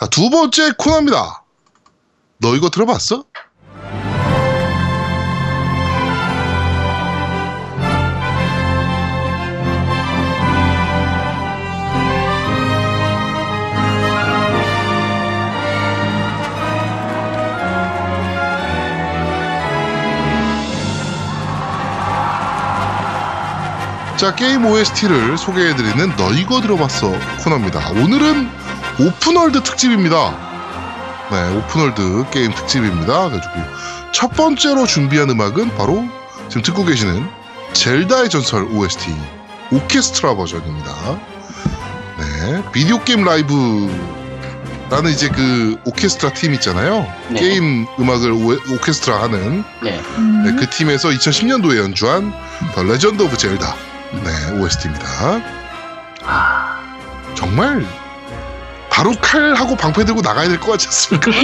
자, 두 번째 코너입니다. 너 이거 들어봤어? 자, 게임 OST를 소개해드리는 너 이거 들어봤어 코너입니다. 오늘은 open world 특집입니다. 네, open world 게임 특집입니다. 그래가지고 첫 번째로 준비한 음악은 바로 지금 듣고 계시는 젤다의 전설 OST 오케스트라 버전입니다. 네, Video Game Live라는 이제 그 오케스트라 팀 있잖아요. 네. 게임 음악을 오, 오케스트라 하는 네. 음. 네, 그 팀에서 2010년도에 연주한 The Legend of Zelda 네, OST입니다. 아, 정말 바로 칼하고 방패 들고 나가야 될 것 같지 않습니까?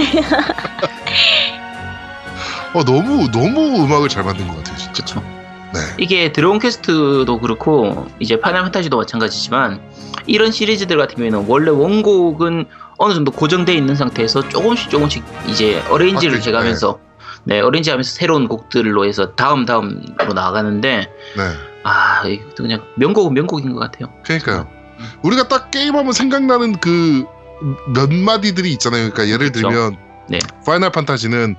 어, 너무 너무 음악을 잘 만든 것 같아요, 진짜. 그쵸. 네, 이게 Dragon Quest도 그렇고 이제 Final Fantasy도 마찬가지지만 이런 시리즈들 같은 경우에는 원래 원곡은 어느 정도 고정돼 있는 상태에서 조금씩 조금씩 이제 arrange를 바뀌죠. 제가하면서 네, arrange 하면서 새로운 곡들로 해서 다음 다음으로 나가는데 네, 아 이것도 그냥 명곡은 명곡인 것 같아요. 그러니까요. 우리가 딱 게임하면 생각나는 그 몇 마디들이 있잖아요. 그러니까 예를. 들면 네. Final Fantasy는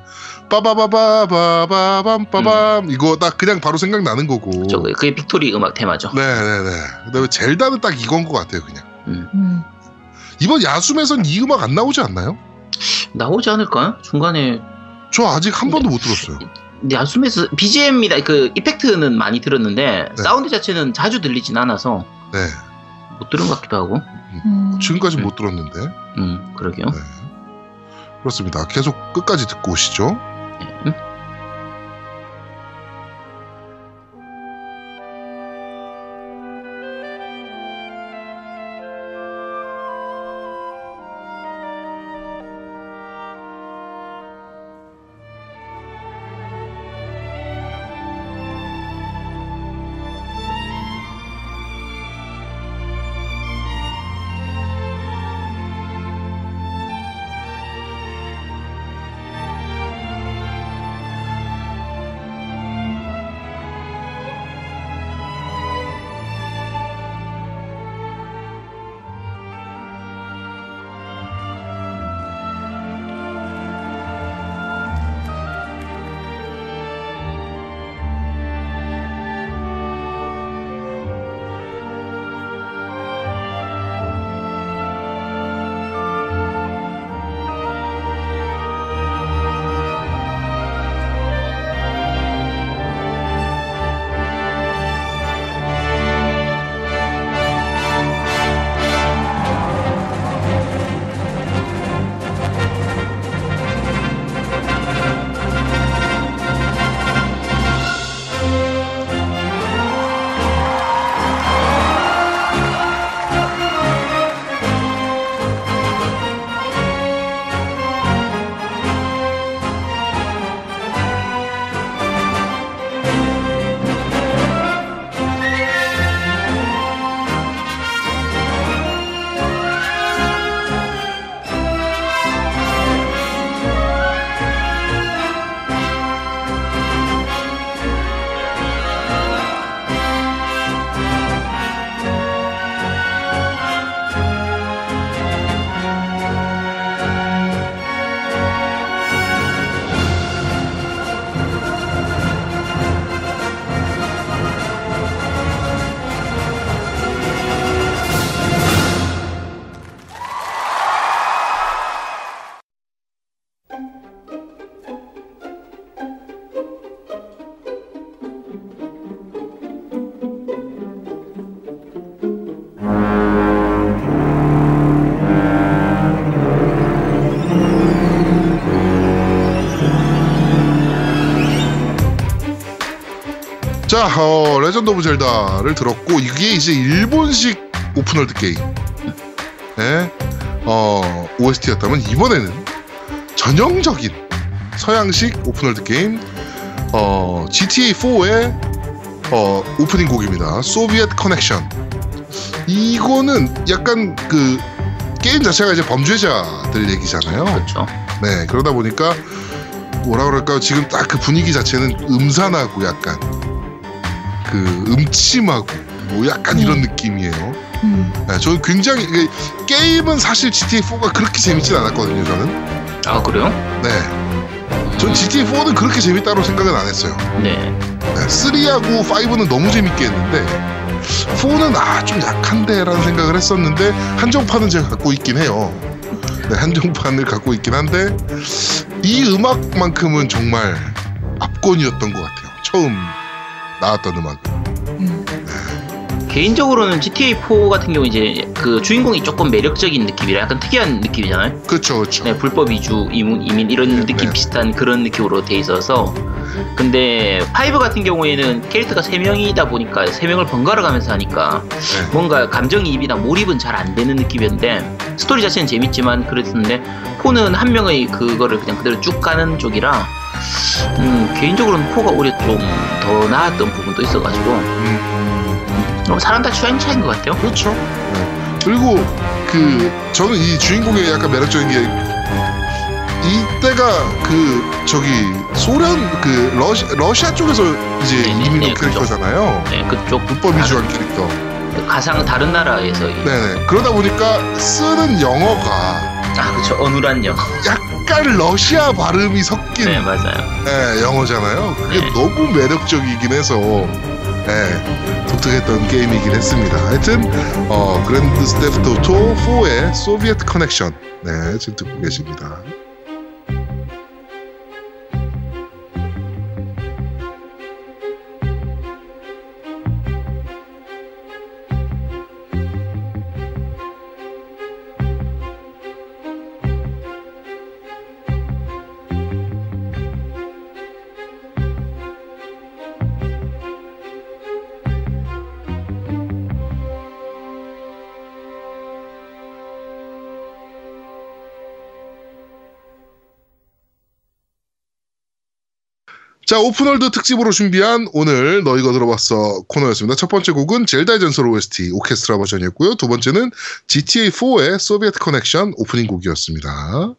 빠바바바바바밤 빠밤 이거 딱 그냥 바로 생각나는 거고. 저 그게 victory 음악 테마죠. 네네네. 그다음에 젤다는 딱 이건 것 같아요, 그냥. 음. 음. 이번 야숨에선 이 음악 안 나오지 않나요? 나오지 않을까요? 중간에 저 아직 한 번도 못 들었어요. 야숨에서 BGM이다 그 이펙트는 많이 들었는데 네. 사운드 자체는 자주 들리진 않아서 네. 못 들은 것 같기도 하고. 음. 지금까지 음. 못 들었는데. 음 그러게요. 네. 그렇습니다. 계속 끝까지 듣고 오시죠. 자, 어, Legend of Zelda를 들었고 이게 이제 일본식 open world 게임. 의 어, OST였다면 이번에는 전형적인 서양식 open world 게임 어, GTA 4의 어, 오프닝 곡입니다. Soviet Connection. 이거는 약간 그 게임 자체가 이제 범죄자들 얘기잖아요. 그렇죠. 네, 그러다 보니까 뭐라 그럴까요? 지금 딱 그 분위기 자체는 음산하고 약간 그 음침하고 뭐 약간 네. 이런 느낌이에요. 음. 네, 저는 굉장히 이게 게임은 사실 GTA 4가 그렇게 재밌진 않았거든요. 저는. 아 그래요? 네, 전 GTA 4는 그렇게 재밌다고 생각은 안 했어요. 네. 네, 3하고 5는 너무 재밌게 했는데 4는 아 좀 약한데라는 생각을 했었는데 한정판은 제가 갖고 있긴 해요. 네, 한정판을 갖고 있긴 한데 이 음악만큼은 정말 압권이었던 것 같아요. 처음 나왔던 음악. 음. 개인적으로는 GTA 4 같은 경우 이제 그 주인공이 조금 매력적인 느낌이라 약간 특이한 느낌이잖아요. 그렇죠, 그렇죠. 네, 불법 이주 이민, 이민 이런 네, 느낌 네. 비슷한 그런 느낌으로 돼 있어서 근데 5 같은 경우에는 캐릭터가 3명이다 보니까 3명을 번갈아 가면서 하니까 네. 뭔가 감정이입이나 몰입은 잘 안 되는 느낌이었는데 스토리 자체는 재밌지만 그랬는데 4는 한 명의 그거를 그냥 그대로 쭉 가는 쪽이라 음, 개인적으로는 4가 오히려 좀 더 나았던 부분도 있어가지고 음, 어, 사람 다 취향 차이인 것 같아요. 그렇죠. 네. 그리고 그 저는 이 주인공의 약간 매력적인 게 이때가 그 저기 소련 그 러시, 러시아 쪽에서 이제 네, 네, 이민 네, 온 그죠. 캐릭터잖아요. 네, 그쪽 불법 이주한 캐릭터. 가상 다른 나라에서 이- 네네. 그러다 보니까 쓰는 영어가 아 그쵸 어눌한 영어 약 간 러시아 발음이 섞인 네 맞아요 네, 영어잖아요. 그게 네. 너무 매력적이긴 해서 네, 독특했던 게임이긴 했습니다. 하여튼 어, Grand Theft Auto 4의 Soviet Connection 네, 지금 듣고 계십니다. 자, open world 특집으로 준비한 오늘 너 이거 들어봤어 코너였습니다. 첫 번째 곡은 젤다의 전설 OST 오케스트라 버전이었고요. 두 번째는 GTA4의 Soviet Connection 오프닝 곡이었습니다.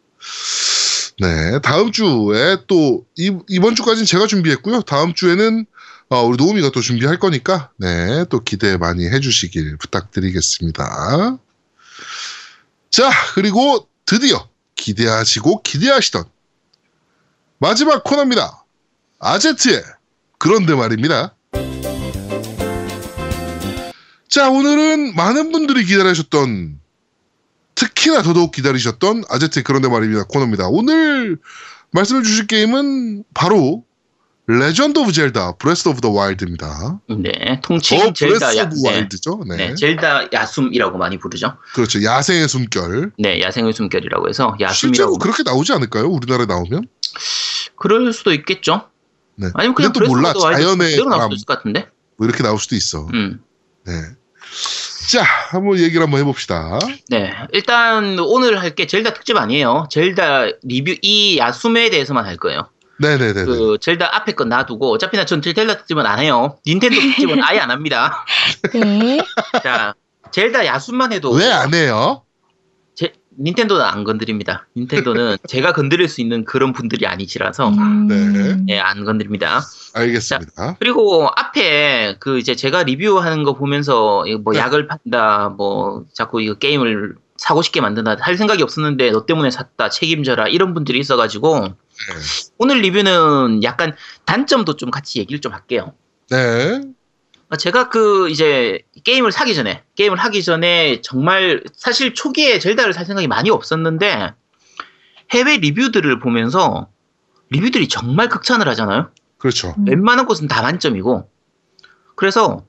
네, 다음 주에 또 이, 이번 주까지는 제가 준비했고요. 다음 주에는 어, 우리 노우미가 또 준비할 거니까 네, 또 기대 많이 해주시길 부탁드리겠습니다. 자, 그리고 드디어 기대하시고 기대하시던 마지막 코너입니다. 아제트의 그런데 말입니다. 자, 오늘은 많은 분들이 기다리셨던 특히나 더더욱 기다리셨던 아제트의 그런데 말입니다 코너입니다. 오늘 말씀해 주실 게임은 바로 Legend of Zelda Breath of the Wild입니다. 네더 통칭 Zelda Breath 야 of 네. Wild죠. 네. 네, Zelda 야숨이라고 많이 부르죠 그렇죠. 야생의 숨결. 네 야생의 숨결이라고 해서 실제로 야숨이라고 그렇게 나오지 않을까요? 우리나라에 나오면? 그럴 수도 있겠죠 네. 아니면 그냥 또 몰라. 자연의 그대로 나올 바람. 수도 있을 것 같은데 뭐 이렇게 나올 수도 있어. 음. 네. 자, 한번 얘기를 한번 해봅시다. 네, 일단 오늘 할 게 젤다 특집 아니에요. 젤다 리뷰 이 야숨에 대해서만 할 거예요. 네네네. 그 젤다 앞에 건 놔두고 어차피 나전 젤다 특집은 안 해요. 닌텐도 특집은 아예 안 합니다. 네. 자, 젤다 야숨만 해도 왜 안 해요? 제, 닌텐도는 안 건드립니다. 닌텐도는 제가 건드릴 수 있는 그런 분들이 아니시라서 음. 네, 안 건드립니다. 알겠습니다. 그리고 앞에 그 이제 제가 리뷰하는 거 보면서 뭐 네. 약을 판다, 뭐 자꾸 이거 게임을 사고 싶게 만든다 할 생각이 없었는데 너 때문에 샀다 책임져라 이런 분들이 있어가지고 네. 오늘 리뷰는 약간 단점도 좀 같이 얘기를 좀 할게요. 네. 어, 제가 그 이제 게임을 사기 전에 게임을 하기 전에 정말 사실 초기에 젤다를 살 생각이 많이 없었는데 해외 리뷰들을 보면서 리뷰들이 정말 극찬을 하잖아요. 그렇죠. 음. 웬만한 곳은 다 만점이고 그래서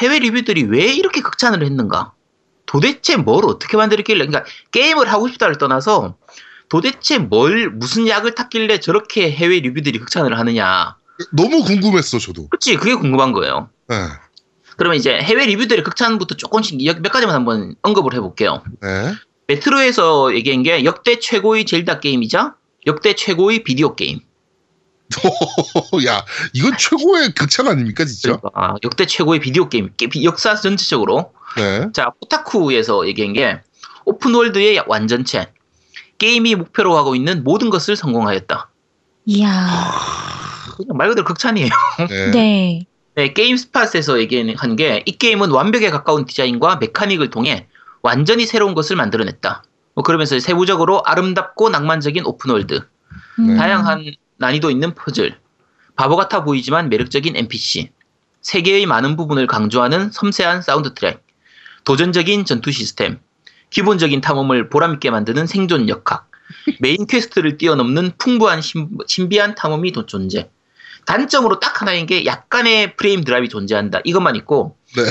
해외 리뷰들이 왜 이렇게 극찬을 했는가 도대체 뭘 어떻게 만들었길래 그러니까 게임을 하고 싶다를 떠나서 도대체 뭘 무슨 약을 탔길래 저렇게 해외 리뷰들이 극찬을 하느냐 너무 궁금했어, 저도. 그치 그게 궁금한 거예요 네. 그러면 이제 해외 리뷰들의 극찬부터 조금씩 몇- 몇 가지만 한번 언급을 해볼게요 네. Metro에서 얘기한 게 역대 최고의 Zelda 게임이자 역대 최고의 비디오 게임 야, 이건 최고의 극찬 아닙니까, 진짜? 그러니까 아, 역대 최고의 비디오 게임 역사 전체적으로 네. 자, Kotaku에서 얘기한 게, open world의 완전체. 게임이 목표로 하고 있는 모든 것을 성공하였다. 이야. 그냥 말 그대로 극찬이에요. 네. 네. 네, GameSpot에서 얘기한 게 이 게임은 완벽에 가까운 디자인과 mechanic을 통해 완전히 새로운 것을 만들어냈다. 뭐 그러면서 세부적으로 아름답고 낭만적인 open world, 음. 다양한 난이도 있는 퍼즐, 바보 같아 보이지만 매력적인 NPC, 세계의 많은 부분을 강조하는 섬세한 사운드 트랙, 도전적인 전투 시스템, 기본적인 탐험을 보람있게 만드는 생존 역학, main quest를 뛰어넘는 풍부한 신, 신비한 탐험이 도- 존재. 단점으로 딱 하나인 게 약간의 frame drop이 존재한다. 이것만 있고 네.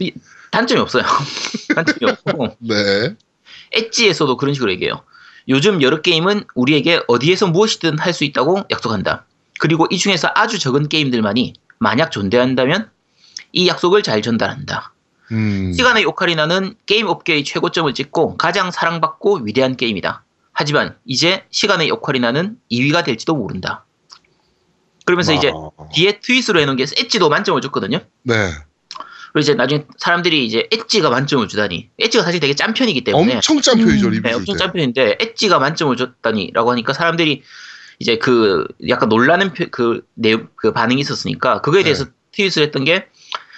이- 단점이 없어요. 단점이 없고 네. Edge에서도 그런 식으로 얘기해요. 요즘 여러 게임은 우리에게 어디에서 무엇이든 할 수 있다고 약속한다. 그리고 이 중에서 아주 적은 게임들만이 만약 존재한다면 이 약속을 잘 전달한다. 음. 시간의 오카리나는 게임 업계의 최고점을 찍고 가장 사랑받고 위대한 게임이다. 하지만 이제 시간의 오카리나는 2위가 될지도 모른다. 그러면서 이제 아. 뒤에 tweet으로 해놓은 게 엣지도 만점을 줬거든요. 네. 그리고 이제 나중에 사람들이 이제 Edge가 만점을 주다니. Edge가 사실 되게 짠 편이기 때문에. 엄청 짠 편이죠 음. 리뷰 네, 줄 엄청 때. 짠 편인데 Edge가 만점을 줬다니라고 하니까 사람들이 이제 그 약간 놀라는 표- 그, 내, 그 반응이 있었으니까 그거에 네. 대해서 tweet을 했던 게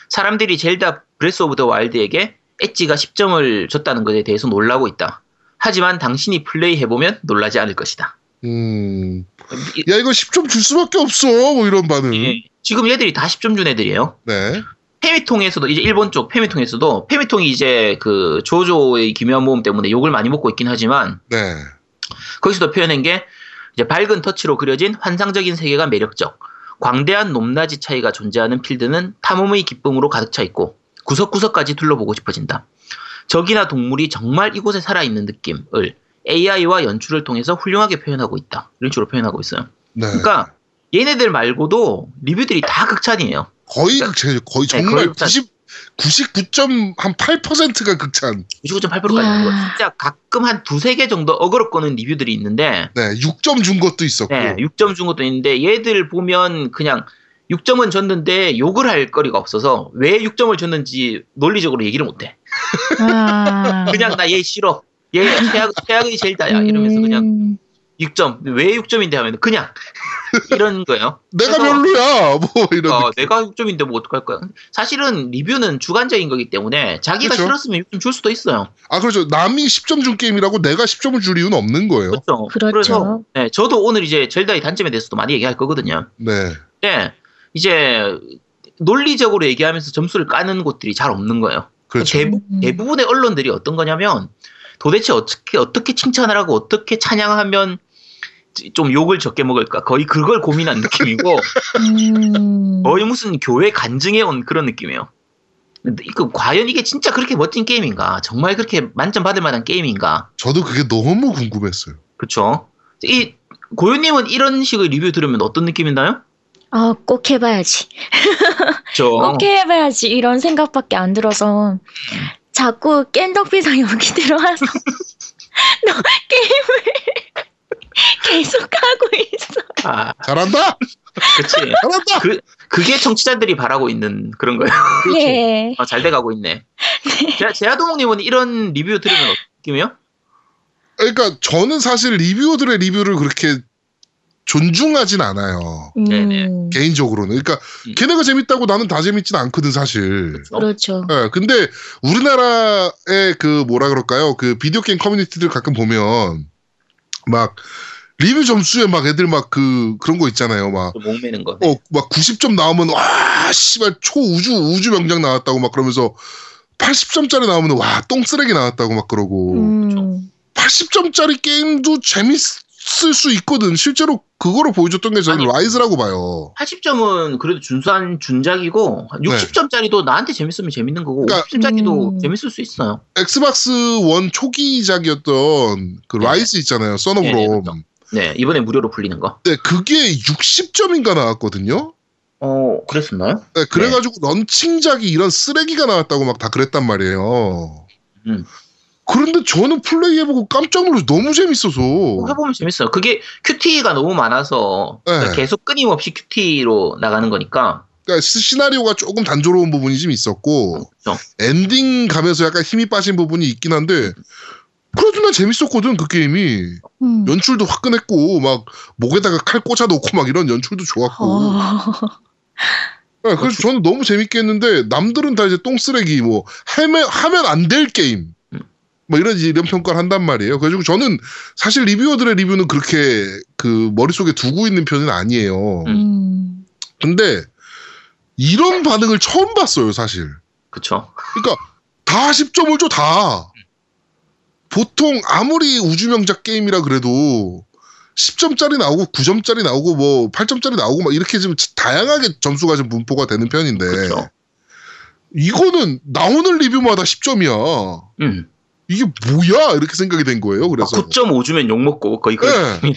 사람들이 Zelda Breath of the Wild에게 Edge가 10점을 줬다는 것에 대해서 놀라고 있다. 하지만 당신이 플레이 해보면 놀라지 않을 것이다. 음. 이- 야 이거 10점 줄 수밖에 없어. 뭐 이런 반응. 예, 지금 얘들이 다 10점 준 애들이에요. 네. 페미통에서도 이제 일본 쪽 페미통에서도 페미통이 이제 그 조조의 기묘한 모험 때문에 욕을 많이 먹고 있긴 하지만 네. 거기서도 표현한 게 이제 밝은 터치로 그려진 환상적인 세계가 매력적. 광대한 높낮이 차이가 존재하는 필드는 탐험의 기쁨으로 가득 차 있고 구석구석까지 둘러보고 싶어진다. 적이나 동물이 정말 이곳에 살아있는 느낌을 AI와 연출을 통해서 훌륭하게 표현하고 있다. 이런 식으로 표현하고 있어요. 네. 그러니까 얘네들 말고도 리뷰들이 다 극찬이에요. 거의 그러니까- 극찬이죠. 거의 네, 정말 거의 극찬. 90 99.8%가 극찬. 99.8%까지 이야. 나온 거 진짜 가끔 한 두세 개 정도 어그럽거는 리뷰들이 있는데 네. 6점 준 것도 있었고. 네, 6점 준 것도 있는데 얘들 보면 그냥 6점은 줬는데 욕을 할 거리가 없어서 왜 6점을 줬는지 논리적으로 얘기를 못해. 아. 그냥 나 얘 싫어. 얘 최악, 최악의 젤다야. 이러면서 그냥 음. 6점. 왜 6점인데 하면 그냥 이런 거예요. 내가 별로야. 뭐 이런 어. 내가 6점인데 뭐 어떡할 거야. 사실은 리뷰는 주관적인 거기 때문에 자기가 그쵸. 싫었으면 6점 줄 수도 있어요. 아 그렇죠. 남이 10점 준 게임이라고 내가 10점을 줄 이유는 없는 거예요. 그렇죠. 그렇죠. 그래서 네, 저도 오늘 이제 젤다의 단점에 대해서도 많이 얘기할 거거든요. 네. 네, 이제 논리적으로 얘기하면서 점수를 까는 곳들이 잘 없는 거예요. 그렇죠. 대부, 음. 대부분의 언론들이 어떤 거냐면 도대체 어떻게 어떻게 칭찬을 하고 어떻게 찬양하면 좀 욕을 적게 먹을까 거의 그걸 고민한 느낌이고 음. 거의 무슨 교회 간증해 온 그런 느낌이에요. 근데 그 과연 이게 진짜 그렇게 멋진 게임인가? 정말 그렇게 만점 받을 만한 게임인가? 저도 그게 너무 궁금했어요. 그렇죠. 이 고유님은 이런 식의 리뷰 들으면 어떤 느낌이나요? 아, 꼭 해봐야지. 그렇죠. 꼭 해봐야지. 이런 생각밖에 안 들어서 자꾸 깬덕비상 여기 들어와서 너 게임을 계속 하고 있어. 아, 잘한다. 그렇지. 잘한다. 그 그게 청취자들이 바라고 있는 그런 거예요. 예. 아, 잘 돼가고 있네. 제- 제아도목님은 이런 리뷰 들으면 느낌이요? 그러니까 저는 사실 리뷰어들의 리뷰를 그렇게 존중하진 않아요. 네네. 음, 개인적으로는. 그러니까 음. 걔네가 재밌다고 나는 다 재밌진 않거든 사실. 그렇죠. 예, 근데 우리나라의 그 뭐라 그럴까요? 그 비디오 게임 커뮤니티들 가끔 보면 막 리뷰 점수에 막 애들 막 그 그런 거 있잖아요. 막좀 목매는 거. 어, 막 90점 나오면 와, 씨발 초 우주 우주 명장 나왔다고 막 그러면서 80점짜리 나오면 와, 똥 쓰레기 나왔다고 막 그러고 음, 80점짜리 게임도 재밌을 수 있거든. 실제로 그거로 보여줬던 게 저는 아니, Ryse라고 봐요. 80점은 그래도 준수한 준작이고 60점짜리도 나한테 재밌으면 재밌는 거고 그러니까- 50점짜리도 음. 재밌을 수 있어요. Xbox One 초기작이었던 그 네. Ryse 있잖아요. Son of 네, 네, Rome. 네 이번에 무료로 풀리는 거. 네, 그게 60점인가 나왔거든요. 어 그랬었나요? 네, 그래가지고 launching작이 이런 쓰레기가 나왔다고 막 다 그랬단 말이에요. 음. 그런데 저는 플레이해보고 깜짝 놀라서 너무 재밌어서. 해보면 재밌어요. 그게 QTE가 너무 많아서 네. 그러니까 계속 끊임없이 QTE로 나가는 거니까 그러니까 시- 시나리오가 조금 단조로운 부분이 좀 있었고 그렇죠. 엔딩 가면서 약간 힘이 빠진 부분이 있긴 한데 그래도 난 재밌었거든 그 게임이 음. 연출도 화끈했고 막 목에다가 칼 꽂아 놓고 막 이런 연출도 좋았고 어. 네, 그래서 저는 너무 재밌게 했는데 남들은 다 이제 똥쓰레기 뭐 하면 하면 안 될 게임 음. 뭐 이런 이런 평가를 한단 말이에요. 그래가지고 저는 사실 리뷰어들의 리뷰는 그렇게 그 머릿속에 두고 있는 편은 아니에요. 음. 근데 이런 반응을 처음 봤어요, 사실. 그쵸. 그러니까 다 10점을 줘, 다. 보통 아무리 우주명작 게임이라 그래도 10점짜리 나오고 9점짜리 나오고 뭐 8점짜리 나오고 막 이렇게 좀 다양하게 점수가 좀 분포가 되는 편인데 그쵸. 이거는 나오는 리뷰마다 10점이야. 음. 이게 뭐야? 이렇게 생각이 된 거예요. 그래서 9.5 주면 욕 먹고 거의 그, 네.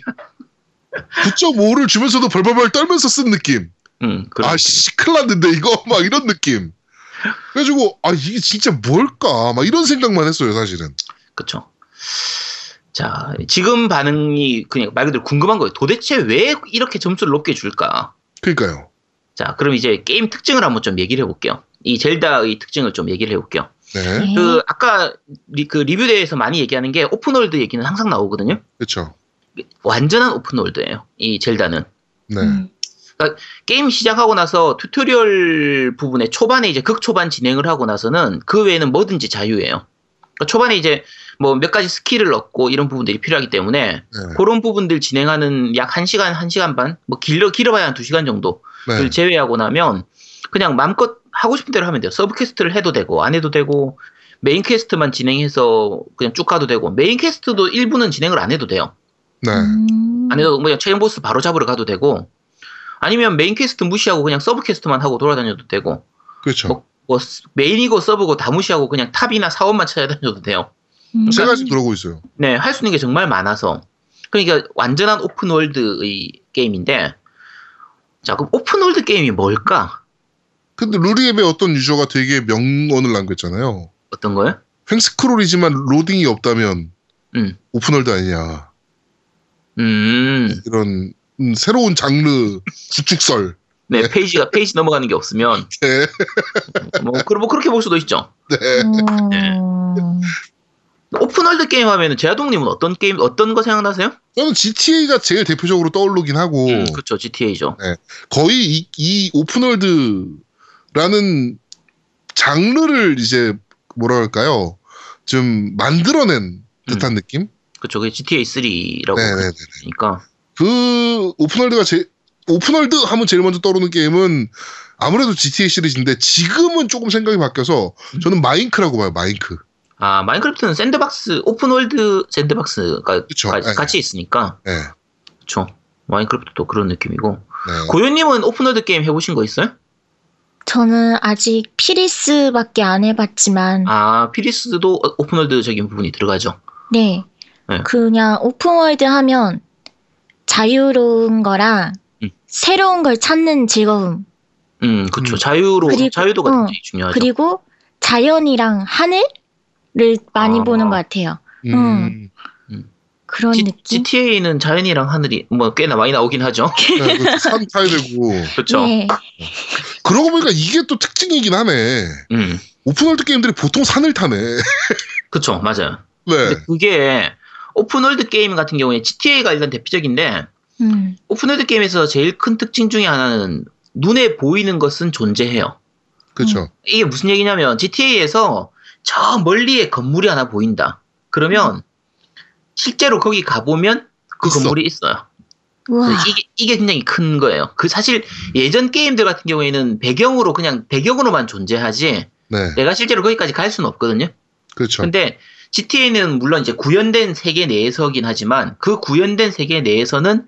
9.5를 주면서도 벌벌벌 떨면서 쓴 느낌. 음, 아, 씨, 큰일 났는데, 이거, 막 이런 느낌. 그래가지고, 아, 이게 진짜 뭘까? 막 이런 생각만 했어요, 사실은. 그쵸. 자, 지금 반응이 그냥 말 그대로 궁금한 거예요. 도대체 왜 이렇게 점수를 높게 줄까? 그러니까요. 자, 그럼 이제 게임 특징을 한번 좀 얘기를 해볼게요. 이 Zelda의 특징을 좀 얘기를 해볼게요. 네. 네. 그, 아까 리, 그 리뷰대에서 많이 얘기하는 게 open world 얘기는 항상 나오거든요. 그렇죠. 완전한 open world예요. 이 Zelda는. 네. 음. 게임 시작하고 나서 tutorial 부분에 초반에 이제 극초반 진행을 하고 나서는 그 외에는 뭐든지 자유예요. 그러니까 초반에 이제 뭐 몇 가지 skill을 얻고 이런 부분들이 필요하기 때문에 네. 그런 부분들 진행하는 약 1시간, 1시간 반? 뭐 길어, 길어봐야 한 2시간 정도를 네. 제외하고 나면 그냥 마음껏 하고 싶은 대로 하면 돼요. sub quest를 해도 되고 안 해도 되고 main quest만 진행해서 그냥 쭉 가도 되고 main quest도 일부는 진행을 안 해도 돼요. 네. 음. 안 해도 그냥 최종 보스 바로 잡으러 가도 되고 아니면 main quest 무시하고 그냥 sub quest만 하고 돌아다녀도 되고 그렇죠. 뭐, 뭐 스- main이고 sub고 다 무시하고 그냥 탑이나 사원만 찾아다녀도 돼요. 음. 세 가지 들어오고 있어요. 네, 할 수 있는 게 정말 많아서 그러니까 완전한 open world의 게임인데 자 그럼 open world 게임이 뭘까? 근데 루리웹의 어떤 유저가 되게 명언을 남겼잖아요. 어떤 거요? 횡scroll이지만 로딩이 없다면 음. open world 아니냐. 음, 이런 음, 새로운 장르 구축설. 네 페이지가 페이지 넘어가는 게 없으면 네. 뭐, 그- 뭐 그렇게 볼 수도 있죠. 네. 음. open world 게임 하면은 제아동님은 어떤 게임 어떤 거 생각나세요? 저는 GTA가 제일 대표적으로 떠오르긴 하고 음, 그렇죠 GTA죠. 거의 이, 이 open world 라는 장르를 이제 뭐라 할까요? 좀 만들어낸 듯한 느낌? 그렇죠. 그게 GTA 3라고 네네네. 그러니까 그 open world가 제 open world 하면 제일 먼저 떠오르는 게임은 아무래도 GTA 시리즈인데 지금은 조금 생각이 바뀌어서 저는 마인크라고 봐요. 마인크. 아 Minecraft는 sandbox open world sandbox가 그쵸, 가- 네. 같이 있으니까 네. 그렇죠. 마인크래프트도 그런 느낌이고 네. 고현님은 open world 게임 해보신 거 있어요? 저는 아직 피리스밖에 안 해봤지만, 아 피리스도 어- open world적인 부분이 들어가죠. 네. 네. 그냥 open world 하면 자유로운 거랑 음. 새로운 걸 찾는 즐거움, 음 그렇죠. 음. 자유로 그리고- 자유도가 어, 굉장히 중요하죠. 그리고 자연이랑 하늘을 많이 아. 보는 것 같아요. 음. 그런 G, 느낌? GTA는 자연이랑 하늘이 뭐 꽤나 많이 나오긴 하죠. 네, 그산 타야 되고. 그렇죠. 네. 그러고 보니까 이게 또 특징이긴 하네. 음 open world 게임들이 보통 산을 타네. 그렇죠. 맞아요. 네. 그게 open world 게임 같은 경우에 GTA가 일단 대표적인데 음. open world 게임에서 제일 큰 특징 중에 하나는 눈에 보이는 것은 존재해요. 그렇죠. 이게 무슨 얘기냐면 GTA에서 저 멀리에 건물이 하나 보인다. 그러면 실제로 거기 가보면 그 있어. 건물이 있어요. 이게, 이게 굉장히 큰 거예요. 그 사실 예전 게임들 같은 경우에는 배경으로 그냥 배경으로만 존재하지 네. 내가 실제로 거기까지 갈 수는 없거든요. 그렇죠. 근데 GTA는 물론 이제 구현된 세계 내에서긴 하지만 그 구현된 세계 내에서는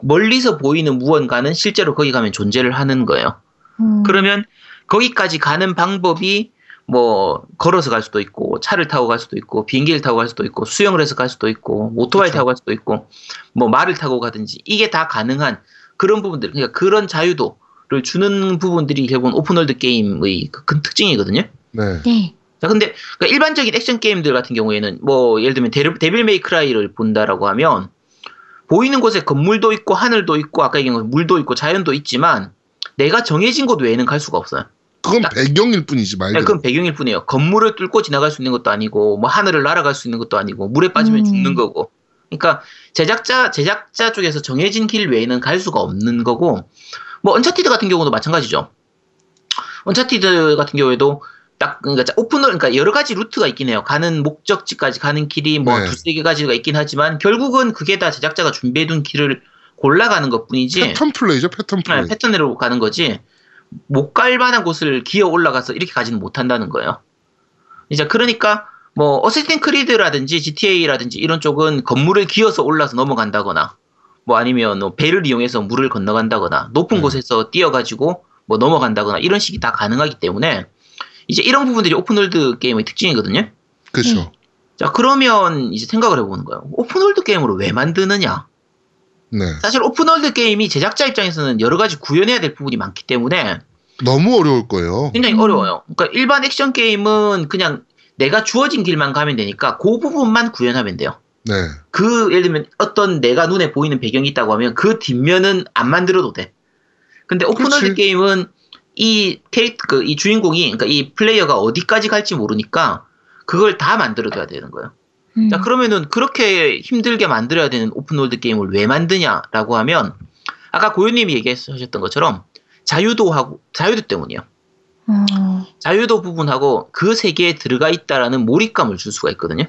멀리서 보이는 무언가는 실제로 거기 가면 존재를 하는 거예요. 음. 그러면 거기까지 가는 방법이 뭐 걸어서 갈 수도 있고 차를 타고 갈 수도 있고 비행기를 타고 갈 수도 있고 수영을 해서 갈 수도 있고 오토바이 그쵸. 타고 갈 수도 있고 뭐 말을 타고 가든지 이게 다 가능한 그런 부분들 그러니까 그런 자유도를 주는 부분들이 결국은 open world 게임의 그큰 특징이거든요. 네. 네. 자, 근데 그러니까 일반적인 액션 게임들 같은 경우에는 뭐 예를 들면 데빌, 데빌 메이 크라이를 본다라고 하면 보이는 곳에 건물도 있고 하늘도 있고 아까 얘기한 것 물도 있고 자연도 있지만 내가 정해진 곳 외에는 갈 수가 없어요. 그건 딱- 배경일 뿐이지 말 네. 그건 배경일 뿐이에요. 건물을 뚫고 지나갈 수 있는 것도 아니고, 뭐 하늘을 날아갈 수 있는 것도 아니고, 물에 빠지면 음. 죽는 거고. 그러니까 제작자 제작자 쪽에서 정해진 길 외에는 갈 수가 없는 거고, 뭐 언차티드 같은 경우도 마찬가지죠. 언차티드 같은 경우에도 딱 그러니까 자- 오픈을 그러니까 여러 가지 루트가 있긴 해요. 가는 목적지까지 가는 길이 뭐 네. 두세 개 가지가 있긴 하지만 결국은 그게 다 제작자가 준비해 둔 길을 골라가는 것뿐이지. 패턴 플레이죠 패턴 플레이. 네, 패턴으로 가는 거지 못 갈 만한 곳을 기어 올라가서 이렇게 가지는 못한다는 거예요. 이제 그러니까 뭐 어쌔신 크리드라든지 GTA라든지 이런 쪽은 건물을 기어서 올라서 넘어간다거나 뭐 아니면 뭐 배를 이용해서 물을 건너간다거나 높은 음. 곳에서 뛰어가지고 뭐 넘어간다거나 이런 식이 다 가능하기 때문에 이제 이런 부분들이 open world 게임의 특징이거든요. 그렇죠. 자 그러면 이제 생각을 해보는 거예요. open world 게임으로 왜 만드느냐? 네. 사실 open world 게임이 제작자 입장에서는 여러 가지 구현해야 될 부분이 많기 때문에 너무 어려울 거예요. 굉장히 음. 어려워요. 그러니까 일반 액션 게임은 그냥 내가 주어진 길만 가면 되니까 그 부분만 구현하면 돼요. 네. 그 예를 들면 어떤 내가 눈에 보이는 배경이 있다고 하면 그 뒷면은 안 만들어도 돼. 근데 open world. 게임은 이 캐릭터 그 이 주인공이 그러니까 이 플레이어가 어디까지 갈지 모르니까 그걸 다 만들어둬야 되는 거예요. 음. 자 그러면은 그렇게 힘들게 만들어야 되는 open world 게임을 왜 만드냐라고 하면 아까 고현님이 얘기하셨던 것처럼 자유도 하고 자유도 때문이에요. 어, 자유도 부분하고 그 세계에 들어가 있다라는 몰입감을 줄 수가 있거든요.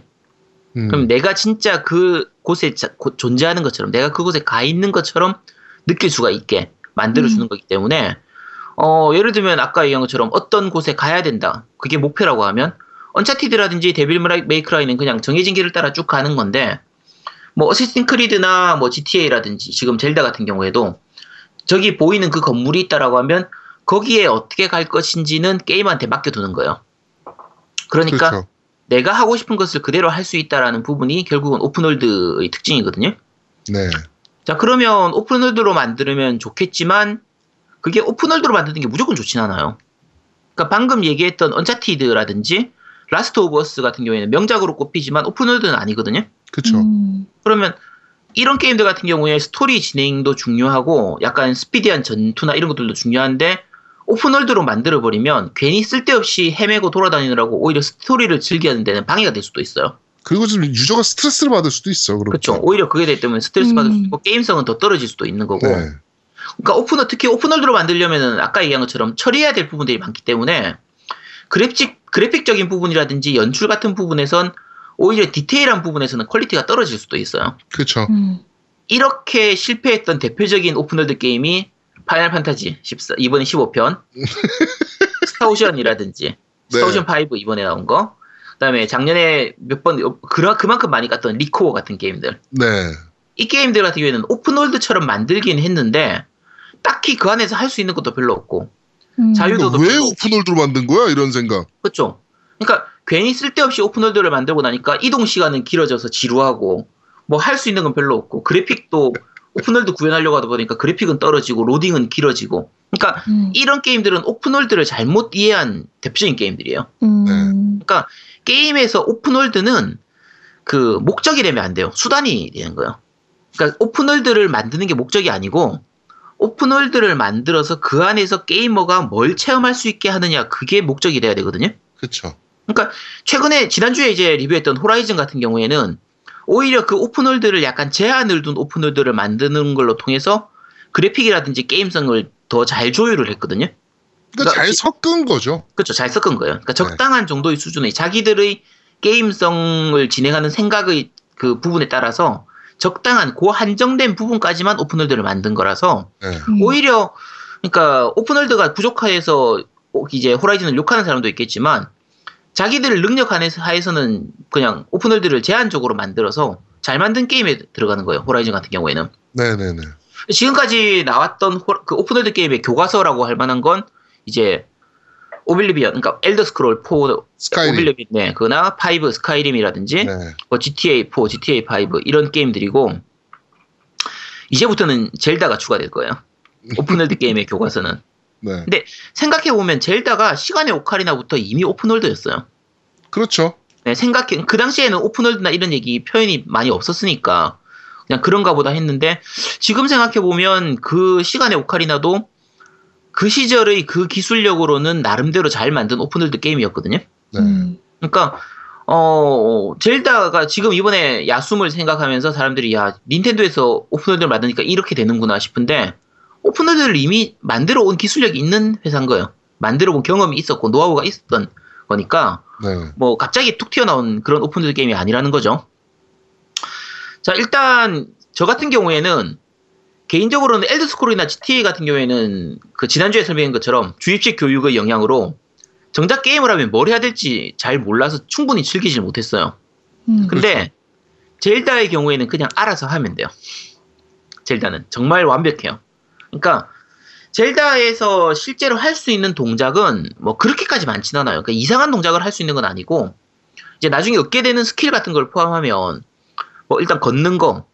음. 그럼 내가 진짜 그 곳에 자- 고- 존재하는 것처럼 내가 그곳에 가 있는 것처럼 느낄 수가 있게 만들어 주는 음. 거기 때문에 어, 예를 들면 아까 얘기한 것처럼 어떤 곳에 가야 된다. 그게 목표라고 하면 언차티드라든지 데빌 메이 크라이는 그냥 정해진 길을 따라 쭉 가는 건데 뭐 어쌔신 크리드나 뭐 GTA라든지 지금 젤다 같은 경우에도 저기 보이는 그 건물이 있다라고 하면 거기에 어떻게 갈 것인지는 게이머한테 맡겨두는 거예요. 그러니까 그렇죠. 내가 하고 싶은 것을 그대로 할 수 있다라는 부분이 결국은 open world의 특징이거든요. 네. 자, 그러면 open world로 만들면 좋겠지만 그게 open world로 만드는 게 무조건 좋진 않아요. 그러니까 방금 얘기했던 언차티드라든지 라스트 오브 어스 같은 경우에는 명작으로 꼽히지만 open world는 아니거든요. 그렇죠. 음. 그러면 이런 게임들 같은 경우에 스토리 진행도 중요하고 약간 스피디한 전투나 이런 것들도 중요한데 open world로 만들어버리면 괜히 쓸데없이 헤매고 돌아다니느라고 오히려 스토리를 즐기는 데는 방해가 될 수도 있어요. 그리고 좀 유저가 스트레스를 받을 수도 있어. 그렇죠. 그렇죠. 오히려 그게 되기 때문에 스트레스 받을 수 음. 있고 게임성은 더 떨어질 수도 있는 거고. 네. 그러니까 오픈 특히 open world로 만들려면은 아까 얘기한 것처럼 처리해야 될 부분들이 많기 때문에 그래픽 그래픽적인 부분이라든지 연출 같은 부분에선 오히려 디테일한 부분에서는 quality가 떨어질 수도 있어요. 그렇죠. 음. 이렇게 실패했던 대표적인 open world 게임이 파이널 판타지 14 이번에 15편 스타오션이라든지 스타오션 5 이번에 나온 거 그다음에 작년에 몇번 그만큼 많이 갔던 리코어 같은 게임들 네. 이 게임들 같은 경우에는 open world처럼 만들긴 했는데 딱히 그 안에서 할 수 있는 것도 별로 없고 음. 자유도- 왜 open world로 만든 거야? 이런 생각. 그렇죠. 그러니까 괜히 쓸데없이 open world를 만들고 나니까 이동 시간은 길어져서 지루하고 뭐 할 수 있는 건 별로 없고 그래픽도 open world 구현하려고 하다 보니까 그래픽은 떨어지고 로딩은 길어지고 그러니까 음. 이런 게임들은 open world를 잘못 이해한 대표적인 게임들이에요. 음. 그러니까 게임에서 open world는 그 목적이 되면 안 돼요. 수단이 되는 거예요. 그러니까 open world를 만드는 게 목적이 아니고 open world를 만들어서 그 안에서 게이머가 뭘 체험할 수 있게 하느냐 그게 목적이 돼야 되거든요. 그렇죠. 그러니까 최근에 지난주에 이제 리뷰했던 호라이즌 같은 경우에는 오히려 그 open world를 약간 제한을 둔 open world를 만드는 걸로 통해서 그래픽이라든지 게임성을 더 잘 조율을 했거든요. 그러니까 그러니까 잘 지- 섞은 거죠. 그렇죠. 잘 섞은 거예요. 그러니까 네. 적당한 정도의 수준의 자기들의 게임성을 진행하는 생각의 그 부분에 따라서 적당한 그 한정된 부분까지만 open world를 만든 거라서 네. 음. 오히려 그러니까 open world가 부족해서 이제 호라이즌을 욕하는 사람도 있겠지만 자기들 능력 안에서 하에서는 그냥 open world를 제한적으로 만들어서 잘 만든 게임에 들어가는 거예요. 호라이즌 같은 경우에는 네네네. 지금까지 나왔던 호- 그 open world 게임의 교과서라고 할 만한 건 이제 오블리비언, 그러니까 엘더 스크롤 4 스카이림. 오블리비언, 네, 그나 5 스카이림이라든지 네. 뭐 GTA 4, GTA 5 이런 게임들이고 이제부터는 젤다가 추가될 거예요. open world 게임의 교과서는 네. 생각해 보면 젤다가 시간의 오카리나부터 이미 open world였어요. 그렇죠. 네, 생각해 그 당시에는 open world나 이런 얘기 표현이 많이 없었으니까 그냥 그런가 보다 했는데 지금 생각해 보면 그 시간의 오카리나도 그 시절의 그 기술력으로는 나름대로 잘 만든 open world 게임이었거든요. 네. 음. 그러니까 어 젤다가 지금 이번에 야숨을 생각하면서 사람들이 야 닌텐도에서 open world를 만드니까 이렇게 되는구나 싶은데 open world를 이미 만들어 온 기술력이 있는 회사인 거예요. 만들어 본 경험이 있었고 노하우가 있었던 거니까 네. 뭐 갑자기 툭 튀어나온 그런 open world 게임이 아니라는 거죠. 자 일단 저 같은 경우에는 개인적으로는 엘드 스크롤이나 GTA 같은 경우에는 그 지난주에 설명한 것처럼 주입식 교육의 영향으로 정작 게임을 하면 뭘 해야 될지 잘 몰라서 충분히 즐기질 못했어요. 음. 근데 젤다의 경우에는 그냥 알아서 하면 돼요. 젤다는 정말 완벽해요. 그러니까 젤다에서 실제로 할 수 있는 동작은 뭐 그렇게까지 많진 않아요. 그러니까 이상한 동작을 할 수 있는 건 아니고 이제 나중에 얻게 되는 스킬 같은 걸 포함하면 뭐 일단 걷는 거,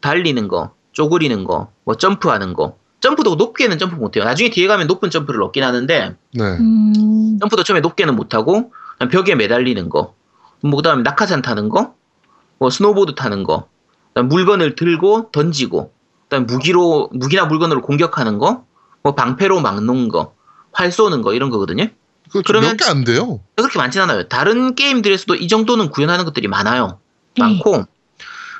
달리는 거, 쪼그리는 거, 뭐 점프하는 거. 점프도 높게는 점프 못해요. 나중에 뒤에 가면 높은 점프를 얻긴 하는데 네. 음. 점프도 처음에 높게는 못하고 벽에 매달리는 거, 뭐 그다음에 낙하산 타는 거, 뭐 스노보드 타는 거, 그다음 물건을 들고 던지고, 그다음 무기로 무기나 물건으로 공격하는 거, 뭐 방패로 막는 거, 활 쏘는 거 이런 거거든요. 그러면- 몇 개 안 돼요. 그렇게 많진 않아요. 다른 게임들에서도 이 정도는 구현하는 것들이 많아요. 네. 많고,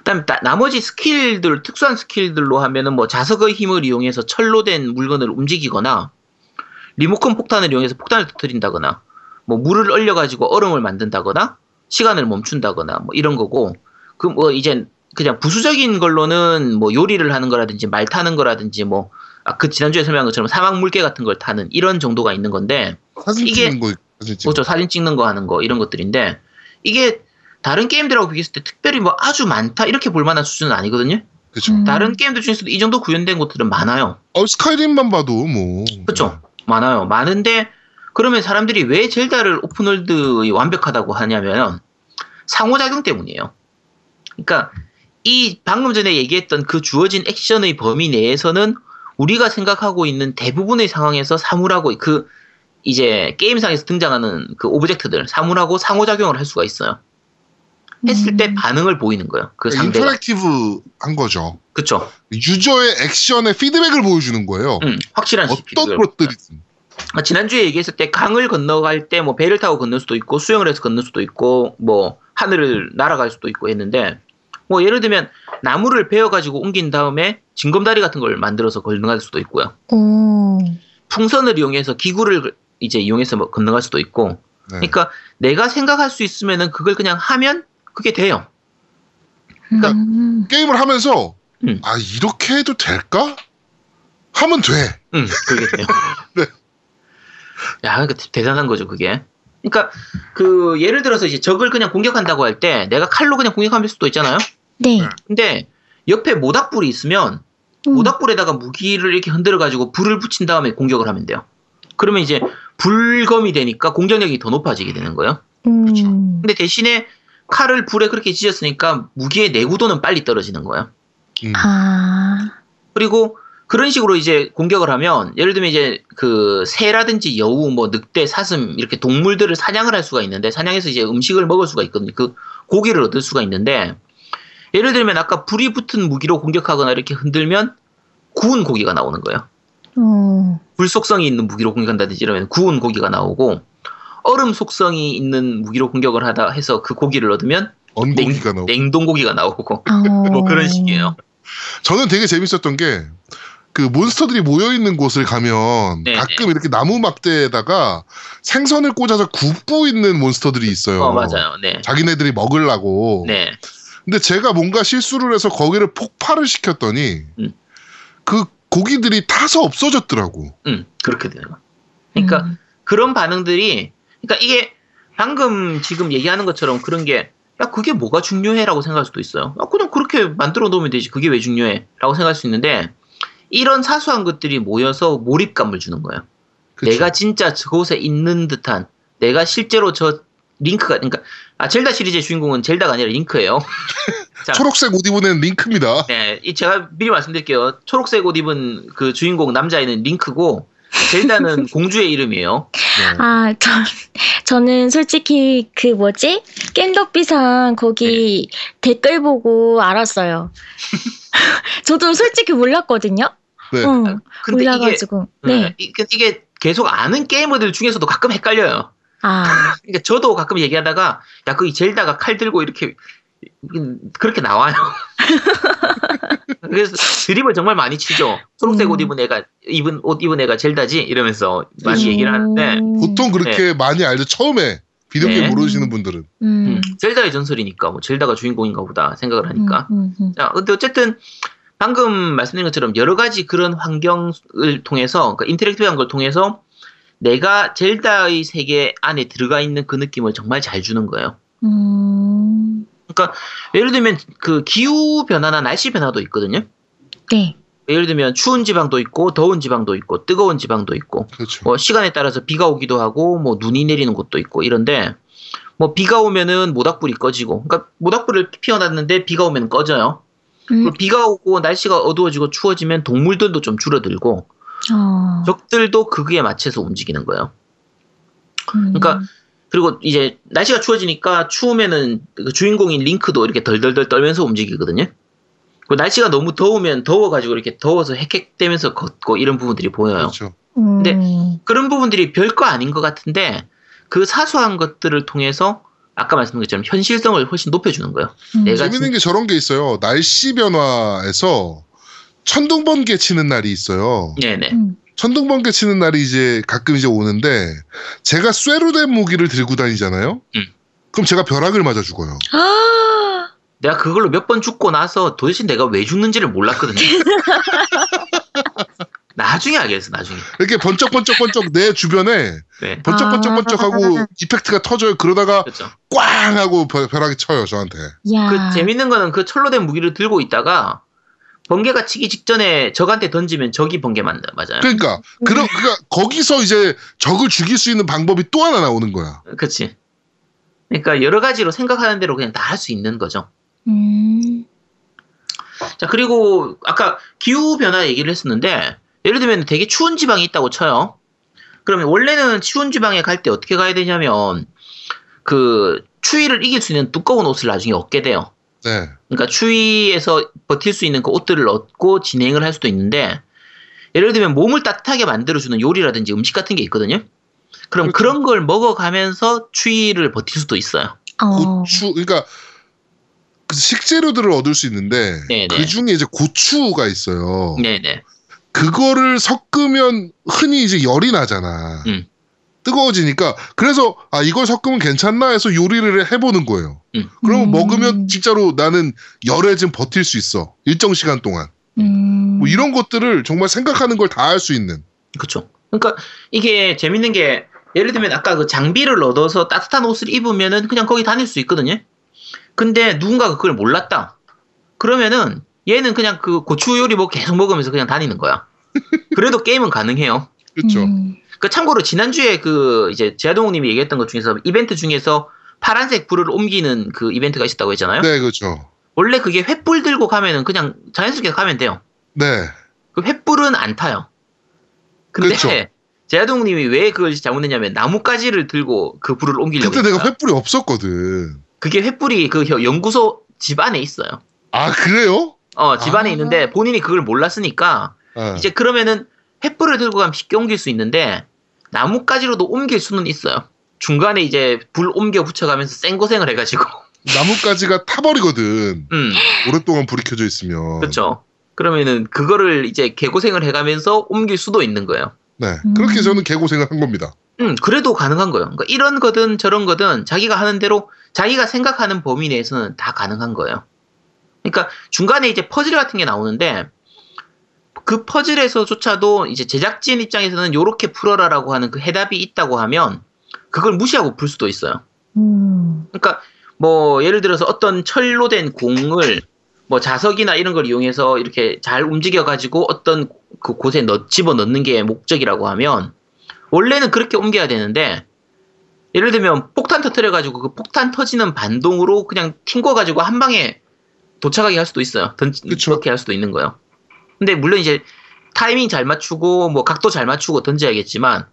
그다음 에 나머지 스킬들 특수한 스킬들로 하면은 뭐 자석의 힘을 이용해서 철로 된 물건을 움직이거나 리모컨 폭탄을 이용해서 폭탄을 터뜨린다거나 뭐 물을 얼려 가지고 얼음을 만든다거나 시간을 멈춘다거나 뭐 이런 거고 그 뭐 이제 그냥 부수적인 걸로는 뭐 요리를 하는 거라든지 말 타는 거라든지 뭐그 지난주에 설명한 것처럼 사막 물개 같은 걸 타는 이런 정도가 있는 건데 사진 이게- 찍는 거 사진 찍는 그렇죠. 사진 찍는 거 하는 거 이런 것들인데 이게 다른 게임들하고 비교했을 때 특별히 뭐 아주 많다 이렇게 볼 만한 수준은 아니거든요. 그렇죠. 음. 다른 게임들 중에서도 이 정도 구현된 것들은 많아요. 어 스카이림만 봐도 뭐 그렇죠. 많아요. 많은데 그러면 사람들이 왜 젤다를 open world 완벽하다고 하냐면 상호작용 때문이에요. 그러니까 이 방금 전에 얘기했던 그 주어진 액션의 범위 내에서는 우리가 생각하고 있는 대부분의 상황에서 사물하고 그 이제 게임상에서 등장하는 그 object들 사물하고 상호작용을 할 수가 있어요. 했을 때 음. 반응을 보이는 거예요. 그 그러니까 상대가. interactive한 거죠. 그쵸. 유저의 액션의 피드백을 보여주는 거예요. 음, 확실한 어떤 것들이든. 아, 지난주에 얘기했을 때 강을 건너갈 때 뭐 배를 타고 건널 수도 있고 수영을 해서 건널 수도 있고 뭐 하늘을 날아갈 수도 있고 했는데 뭐 예를 들면 나무를 베어 가지고 옮긴 다음에 징검다리 같은 걸 만들어서 건너갈 수도 있고요. 오. 풍선을 이용해서 기구를 이제 이용해서 뭐 건너갈 수도 있고. 네. 그러니까 내가 생각할 수 있으면은 그걸 그냥 하면 그게 돼요. 그러니까 음. 게임을 하면서 음. 아 이렇게 해도 될까? 하면 돼. 응, 그게 돼요. 네. 야, 그러니까 대단한 거죠, 그게. 그러니까 그 예를 들어서 이제 적을 그냥 공격한다고 할 때 내가 칼로 그냥 공격할 수도 있잖아요. 네. 근데 옆에 모닥불이 있으면 음. 모닥불에다가 무기를 이렇게 흔들어 가지고 불을 붙인 다음에 공격을 하면 돼요. 그러면 이제 불검이 되니까 공격력이 더 높아지게 되는 거예요. 그렇죠. 음. 근데 대신에 칼을 불에 그렇게 찢었으니까 무기의 내구도는 빨리 떨어지는 거예요. 음. 아. 그리고 그런 식으로 이제 공격을 하면 예를 들면 이제 그 새라든지 여우, 뭐 늑대, 사슴 이렇게 동물들을 사냥을 할 수가 있는데 사냥해서 이제 음식을 먹을 수가 있거든요. 그 고기를 얻을 수가 있는데 예를 들면 아까 불이 붙은 무기로 공격하거나 이렇게 흔들면 구운 고기가 나오는 거예요. 어. 불 속성이 있는 무기로 공격한다든지 이러면 구운 고기가 나오고 얼음 속성이 있는 무기로 공격을 하다 해서 그 고기를 얻으면 언고기가 나오고. 냉동 고기가 나오고 어. 뭐 그런 식이에요. 저는 되게 재밌었던 게 그 몬스터들이 모여 있는 곳을 가면 네, 가끔 이렇게 나무 막대에다가 생선을 꽂아서 굽고 있는 몬스터들이 있어요. 어 맞아요. 네. 자기네들이 먹으려고. 네. 근데 제가 뭔가 실수를 해서 거기를 폭발을 시켰더니 음. 그 고기들이 타서 없어졌더라고. 음, 그렇게 돼요. 그러니까 음. 그런 반응들이 그러니까 이게 방금 지금 얘기하는 것처럼 그런 게 야, 그게 뭐가 중요해? 라고 생각할 수도 있어요. 아, 그냥 그렇게 만들어 놓으면 되지. 그게 왜 중요해? 라고 생각할 수 있는데, 이런 사소한 것들이 모여서 몰입감을 주는 거예요. 그쵸? 내가 진짜 저곳에 있는 듯한, 내가 실제로 저 링크가, 그러니까, 아, 젤다 시리즈의 주인공은 젤다가 아니라 링크예요. 자, 초록색 옷 입은 링크입니다. 네, 이 제가 미리 말씀드릴게요. 초록색 옷 입은 그 주인공 남자애는 링크고, 젤다는 공주의 이름이에요. 네. 아, 저, 저는 솔직히 그 뭐지? 깬더비상 거기 댓글 보고 알았어요. 저도 솔직히 몰랐거든요. 네. 어, 근데 이게 올라가지고. 네. 네. 이게, 이게 계속 아는 게이머들 중에서도 가끔 헷갈려요. 아, 그러니까 저도 가끔 얘기하다가 야 그 젤다가 칼 들고 이렇게 그렇게 나와요. 그래서 드립을 정말 많이 치죠. 초록색 음. 옷 입은 애가 입은 옷 입은 애가 젤다지 이러면서 많이 얘기를 하는데 음. 보통 그렇게 많이 알죠. 처음에 비디오 게임 네. 모르시는 분들은. 음. 음, 젤다의 전설이니까 뭐 젤다가 주인공인가 보다 생각을 하니까. 음, 음, 음. 자, 근데 어쨌든 방금 말씀드린 것처럼 여러 가지 그런 환경을 통해서 그러니까 인터랙티브한 걸 통해서 내가 젤다의 세계 안에 들어가 있는 그 느낌을 정말 잘 주는 거예요. 음. 그러니까 예를 들면 그 기후 변화나 날씨 변화도 있거든요. 네. 예를 들면 추운 지방도 있고 더운 지방도 있고 뜨거운 지방도 있고 그렇죠. 뭐 시간에 따라서 비가 오기도 하고 뭐 눈이 내리는 곳도 있고 이런데 뭐 비가 오면은 모닥불이 꺼지고 그러니까 모닥불을 피워놨는데 비가 오면 꺼져요. 음. 그리고 비가 오고 날씨가 어두워지고 추워지면 동물들도 좀 줄어들고 어. 적들도 그거에 맞춰서 움직이는 거예요. 음. 그러니까 그리고 이제 날씨가 추워지니까 추우면은 그 주인공인 링크도 이렇게 덜덜덜 떨면서 움직이거든요. 그 날씨가 너무 더우면 더워가지고 이렇게 더워서 헥헥대면서 걷고 이런 부분들이 보여요. 그렇죠. 음. 근데 그런 부분들이 별거 아닌 것 같은데 그 사소한 것들을 통해서 아까 말씀드린 것처럼 현실성을 훨씬 높여주는 거예요. 음. 내가 재밌는 게 저런 게 있어요. 날씨 변화에서 천둥 번개 치는 날이 있어요. 네네. 음. 천둥번개 치는 날이 이제 가끔 이제 오는데 제가 쇠로 된 무기를 들고 다니잖아요. 음. 그럼 제가 벼락을 맞아 죽어요. 아, 내가 그걸로 몇 번 죽고 나서 도대체 내가 왜 죽는지를 몰랐거든요. 나중에 알겠어, 나중에. 이렇게 번쩍번쩍번쩍 내 주변에 네. 번쩍번쩍번쩍하고 아. 이펙트가 터져요. 그러다가 그렇죠. 꽝 하고 벼- 벼락이 쳐요 저한테. 야. 그 재밌는 거는 그 철로 된 무기를 들고 있다가 번개가 치기 직전에 적한테 던지면 적이 번개 맞, 맞아요. 그러니까 그러, 그러니까 거기서 이제 적을 죽일 수 있는 방법이 또 하나 나오는 거야. 그치. 그러니까 여러 가지로 생각하는 대로 그냥 다 할 수 있는 거죠. 음. 자, 그리고 아까 기후 변화 얘기를 했었는데 예를 들면 되게 추운 지방이 있다고 쳐요. 그러면 원래는 추운 지방에 갈 때 어떻게 가야 되냐면 그 추위를 이길 수 있는 두꺼운 옷을 나중에 얻게 돼요. 네. 그러니까 추위에서 버틸 수 있는 그 옷들을 얻고 진행을 할 수도 있는데 예를 들면 몸을 따뜻하게 만들어주는 요리라든지 음식 같은 게 있거든요. 그럼 그렇죠. 그런 걸 먹어가면서 추위를 버틸 수도 있어요. 어. 고추 그러니까 그 식재료들을 얻을 수 있는데 네네. 그 중에 이제 고추가 있어요. 네네. 그거를 섞으면 흔히 이제 열이 나잖아. 음. 뜨거워지니까 그래서 아 이걸 섞으면 괜찮나 해서 요리를 해보는 거예요. 음. 그러면 음. 먹으면 진짜로 나는 열에 좀 버틸 수 있어 일정 시간 동안. 음. 뭐 이런 것들을 정말 생각하는 걸 다 할 수 있는. 그렇죠. 그러니까 이게 재밌는 게 예를 들면 아까 그 장비를 얻어서 따뜻한 옷을 입으면은 그냥 거기 다닐 수 있거든요. 근데 누군가가 그걸 몰랐다. 그러면은 얘는 그냥 그 고추 요리 뭐 계속 먹으면서 그냥 다니는 거야. 그래도 게임은 가능해요. 그렇죠. 음. 그 참고로 지난주에 그 이제 제아동님이 얘기했던 것 중에서 이벤트 중에서 파란색 불을 옮기는 그 이벤트가 있었다고 했잖아요. 네 그렇죠. 원래 그게 횃불 들고 가면은 그냥 자연스럽게 가면 돼요. 네. 그 횃불은 안 타요. 근데 그쵸. 제아동님이 왜 그걸 잘못했냐면 나뭇가지를 들고 그 불을 옮기려고 그때 내가 했어요. 횃불이 없었거든. 그게 횃불이 그 여- 연구소 집 안에 있어요. 아 그래요? 어, 집 안에 아. 있는데 본인이 그걸 몰랐으니까 아, 이제 그러면은 횃불을 들고 가면 쉽게 옮길 수 있는데 나뭇가지로도 옮길 수는 있어요. 중간에 이제 불 옮겨 붙여가면서 생고생을 해가지고 나뭇가지가 타버리거든. 음 오랫동안 불이 켜져 있으면. 그렇죠. 그러면은 그거를 이제 개고생을 해가면서 옮길 수도 있는 거예요. 네. 음. 그렇게 저는 개고생을 한 겁니다. 음, 그래도 가능한 거예요. 그러니까 이런 거든 저런 거든 자기가 하는 대로 자기가 생각하는 범위 내에서는 다 가능한 거예요. 그러니까 중간에 이제 퍼즐 같은 게 나오는데 그 퍼즐에서조차도 이제 제작진 입장에서는 요렇게 풀어라라고 하는 그 해답이 있다고 하면 그걸 무시하고 풀 수도 있어요. 음. 그러니까 뭐 예를 들어서 어떤 철로 된 공을 뭐 자석이나 이런 걸 이용해서 이렇게 잘 움직여 가지고 어떤 그 곳에 넣 집어 넣는 게 목적이라고 하면 원래는 그렇게 옮겨야 되는데 예를 들면 폭탄 터트려 가지고 그 폭탄 터지는 반동으로 그냥 튕겨 가지고 한 방에 도착하게 할 수도 있어요. 던. 그렇게 할 수도 있는 거예요. 근데 물론 이제 타이밍 잘 맞추고 뭐 각도 잘 맞추고 던져야겠지만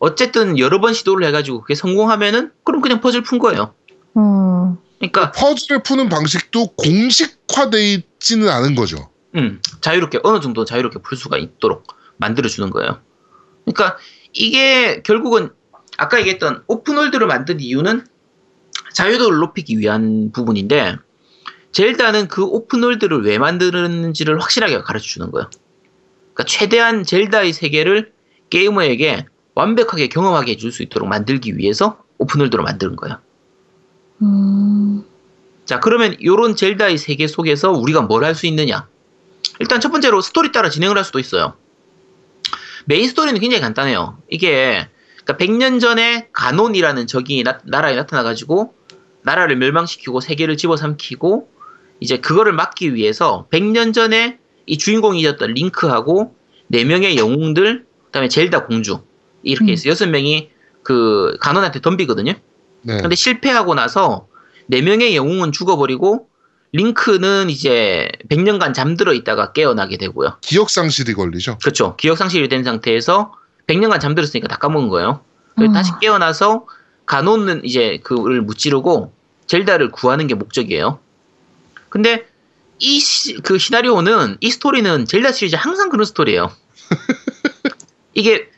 어쨌든 여러 번 시도를 해가지고 그게 성공하면은 그럼 그냥 퍼즐 푼 거예요. 음. 그러니까 퍼즐을 푸는 방식도 공식화돼 있지는 않은 거죠. 음, 자유롭게 어느 정도 자유롭게 풀 수가 있도록 만들어 주는 거예요. 그러니까 이게 결국은 아까 얘기했던 open world를 만든 이유는 자유도를 높이기 위한 부분인데 젤다는 그 open world를 왜 만드는지를 확실하게 가르쳐 주는 거예요. 그러니까 최대한 젤다의 세계를 게이머에게 완벽하게 경험하게 해줄 수 있도록 만들기 위해서 open world로 만드는 거예요. 음, 자, 그러면 요런 젤다의 세계 속에서 우리가 뭘 할 수 있느냐? 일단 첫 번째로 스토리 따라 진행을 할 수도 있어요. 메인 스토리는 굉장히 간단해요. 이게 그러니까 100년 전에 가논이라는 적이 나, 나라에 나타나가지고 나라를 멸망시키고 세계를 집어삼키고 이제 그거를 막기 위해서 100년 전에 이 주인공이었던 링크하고 4명의 영웅들 그 다음에 젤다 공주 이렇게 음. 해서 6명이 그 가논한테 덤비거든요. 네. 근데 실패하고 나서 네 명의 영웅은 죽어버리고 링크는 이제 100년간 잠들어 있다가 깨어나게 되고요. 기억 상실이 걸리죠. 그렇죠. 기억 상실이 된 상태에서 100년간 잠들었으니까 다 까먹은 거예요. 음. 다시 깨어나서 가논을 이제 그를 무찌르고 젤다를 구하는 게 목적이에요. 근데 이 그 시나리오는 이 스토리는 젤다 시리즈 항상 그런 스토리예요. 이게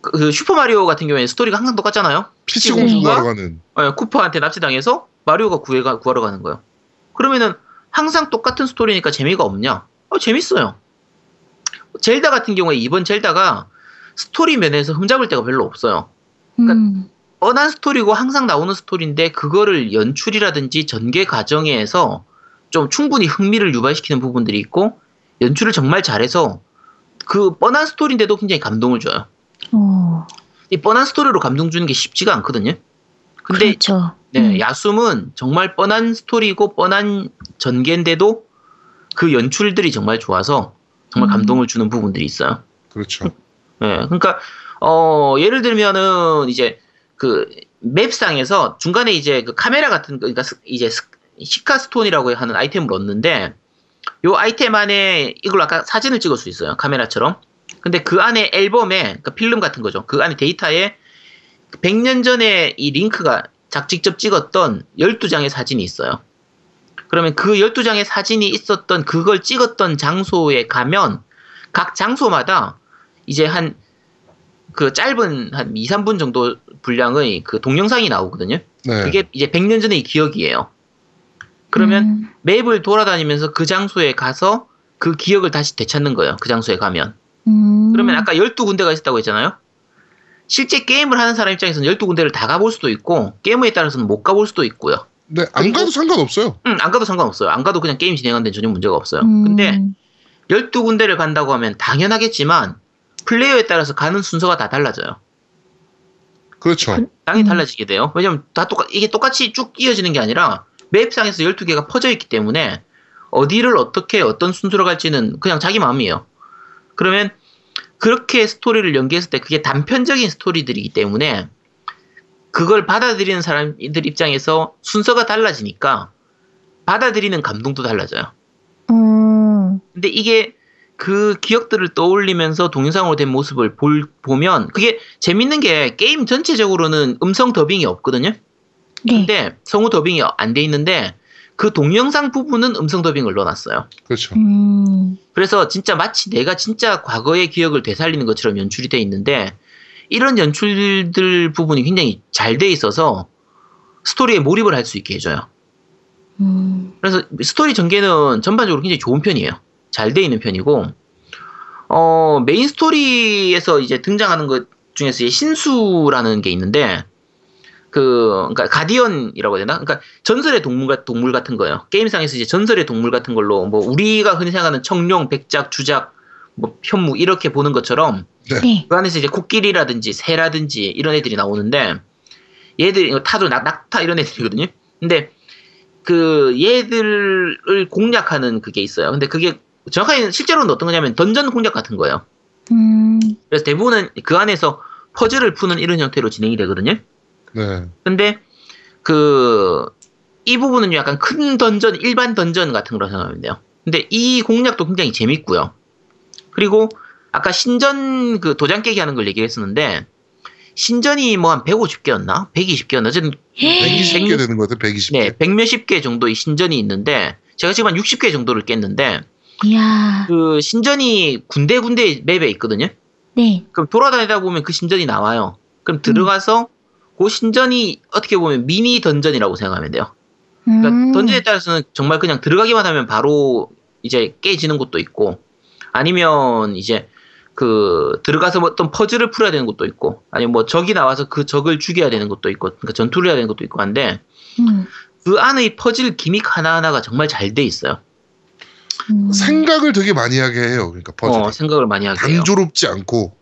그- 그 슈퍼 마리오 같은 경우에 스토리가 항상 똑같잖아요. 피치 공주가 공주 구하러 가는. 어, 쿠퍼한테 납치당해서 마리오가 구해가, 구하러 가는 거예요. 그러면은 항상 똑같은 스토리니까 재미가 없냐? 어, 재밌어요. 젤다 같은 경우에 이번 젤다가 스토리 면에서 흠잡을 데가 별로 없어요. 음, 뻔한 스토리고 항상 나오는 스토리인데 그거를 연출이라든지 전개 과정에서 좀 충분히 흥미를 유발시키는 부분들이 있고 연출을 정말 잘해서 그 뻔한 스토리인데도 굉장히 감동을 줘요. 어, 이 뻔한 스토리로 감동 주는 게 쉽지가 않거든요. 근데 그렇죠. 네, 음. 야숨은 정말 뻔한 스토리고 뻔한 전개인데도 그 연출들이 정말 좋아서 정말 음. 감동을 주는 부분들이 있어요. 그렇죠. 네, 그러니까 어 예를 들면은 이제 그 맵상에서 중간에 이제 그 카메라 같은 거, 그러니까 스- 이제 스- 시카 스톤이라고 하는 아이템을 얻는데 요 아이템 안에 이걸 아까 사진을 찍을 수 있어요 카메라처럼. 근데 그 안에 앨범에 그러니까 필름 같은 거죠. 그 안에 데이터에 100년 전에 이 링크가 작 직접 찍었던 12장의 사진이 있어요. 그러면 그 12장의 사진이 있었던 그걸 찍었던 장소에 가면 각 장소마다 이제 한 그 짧은 한 2, 3분 정도 분량의 그 동영상이 나오거든요. 네. 그게 이제 100년 전의 기억이에요. 그러면 음, 맵을 돌아다니면서 그 장소에 가서 그 기억을 다시 되찾는 거예요. 그 장소에 가면. 음, 그러면 아까 12군데가 있었다고 했잖아요. 실제 게임을 하는 사람 입장에서는 12군데를 다 가볼 수도 있고 게임에 따라서는 못 가볼 수도 있고요. 네, 안 그리고- 가도 상관없어요. 응, 안 가도 상관없어요. 안 가도 그냥 게임 진행하는 데 전혀 문제가 없어요. 음, 근데 12군데를 간다고 하면 당연하겠지만 플레이어에 따라서 가는 순서가 다 달라져요. 그렇죠. 당연히 음. 달라지게 돼요. 왜냐면 다 똑같, 이게 똑같이 쭉 이어지는 게 아니라 맵상에서 12개가 퍼져 있기 때문에 어디를 어떻게 어떤 순서로 갈지는 그냥 자기 마음이에요. 그러면 그렇게 스토리를 연기했을 때 그게 단편적인 스토리들이기 때문에 그걸 받아들이는 사람들 입장에서 순서가 달라지니까 받아들이는 감동도 달라져요. 음, 근데 이게 그 기억들을 떠올리면서 동영상으로 된 모습을 볼, 보면 그게 재밌는 게 게임 전체적으로는 음성 더빙이 없거든요. 네. 근데 성우 더빙이 안 돼 있는데 그 동영상 부분은 음성 더빙을 넣어놨어요. 그렇죠. 음, 그래서 진짜 마치 내가 진짜 과거의 기억을 되살리는 것처럼 연출이 돼 있는데 이런 연출들 부분이 굉장히 잘 돼 있어서 스토리에 몰입을 할 수 있게 해줘요. 음, 그래서 스토리 전개는 전반적으로 굉장히 좋은 편이에요. 잘 돼 있는 편이고, 어, 메인 스토리에서 이제 등장하는 것 중에서 신수라는 게 있는데, 그, 그러니까 guardian이라고 해야 되나? 그러니까 전설의 동물, 같- 동물 같은 거예요. 게임상에서 이제 전설의 동물 같은 걸로, 뭐, 우리가 흔히 생각하는 청룡, 백호, 주작, 뭐, 현무, 이렇게 보는 것처럼, 네. 그 안에서 이제 코끼리라든지 새라든지 이런 애들이 나오는데 얘들이 타도 낙, 낙타 이런 애들이거든요. 근데 그 얘들을 공략하는 그게 있어요. 근데 그게 정확하게 실제로는 어떤 거냐면 던전 공략 같은 거예요. 음, 그래서 대부분은 그 안에서 퍼즐을 푸는 이런 형태로 진행이 되거든요. 네. 근데 그 이 부분은 약간 큰 던전, 일반 던전 같은 거라 생각하면 돼요. 근데 이 공략도 굉장히 재밌고요. 그리고 아까 신전 그 도장 깨기 하는 걸 얘기했었는데 신전이 뭐 한 150개였나? 120개였나? 어쨌든 120개 되는 것 같아요. 120개. 네, 100 몇십 개 정도의 신전이 있는데 제가 지금 한 60개 정도를 깼는데 이야. 그 신전이 군데군데 맵에 있거든요. 네. 그럼 돌아다니다 보면 그 신전이 나와요. 그럼 들어가서 그 신전이 어떻게 보면 미니 던전이라고 생각하면 돼요. 그러니까 음. 던전에 따라서는 정말 그냥 들어가기만 하면 바로 이제 깨지는 곳도 있고 아니면 이제 그 들어가서 뭐 어떤 퍼즐을 풀어야 되는 것도 있고 아니면 뭐 적이 나와서 그 적을 죽여야 되는 것도 있고 그러니까 전투를 해야 되는 것도 있고 한데 음. 그 안의 퍼즐 기믹 하나하나가 정말 잘 돼 있어요. 음. 생각을 되게 많이 하게 해요. 그러니까 퍼즐. 어, 생각을 많이 하게 해요. 단조롭지 않고.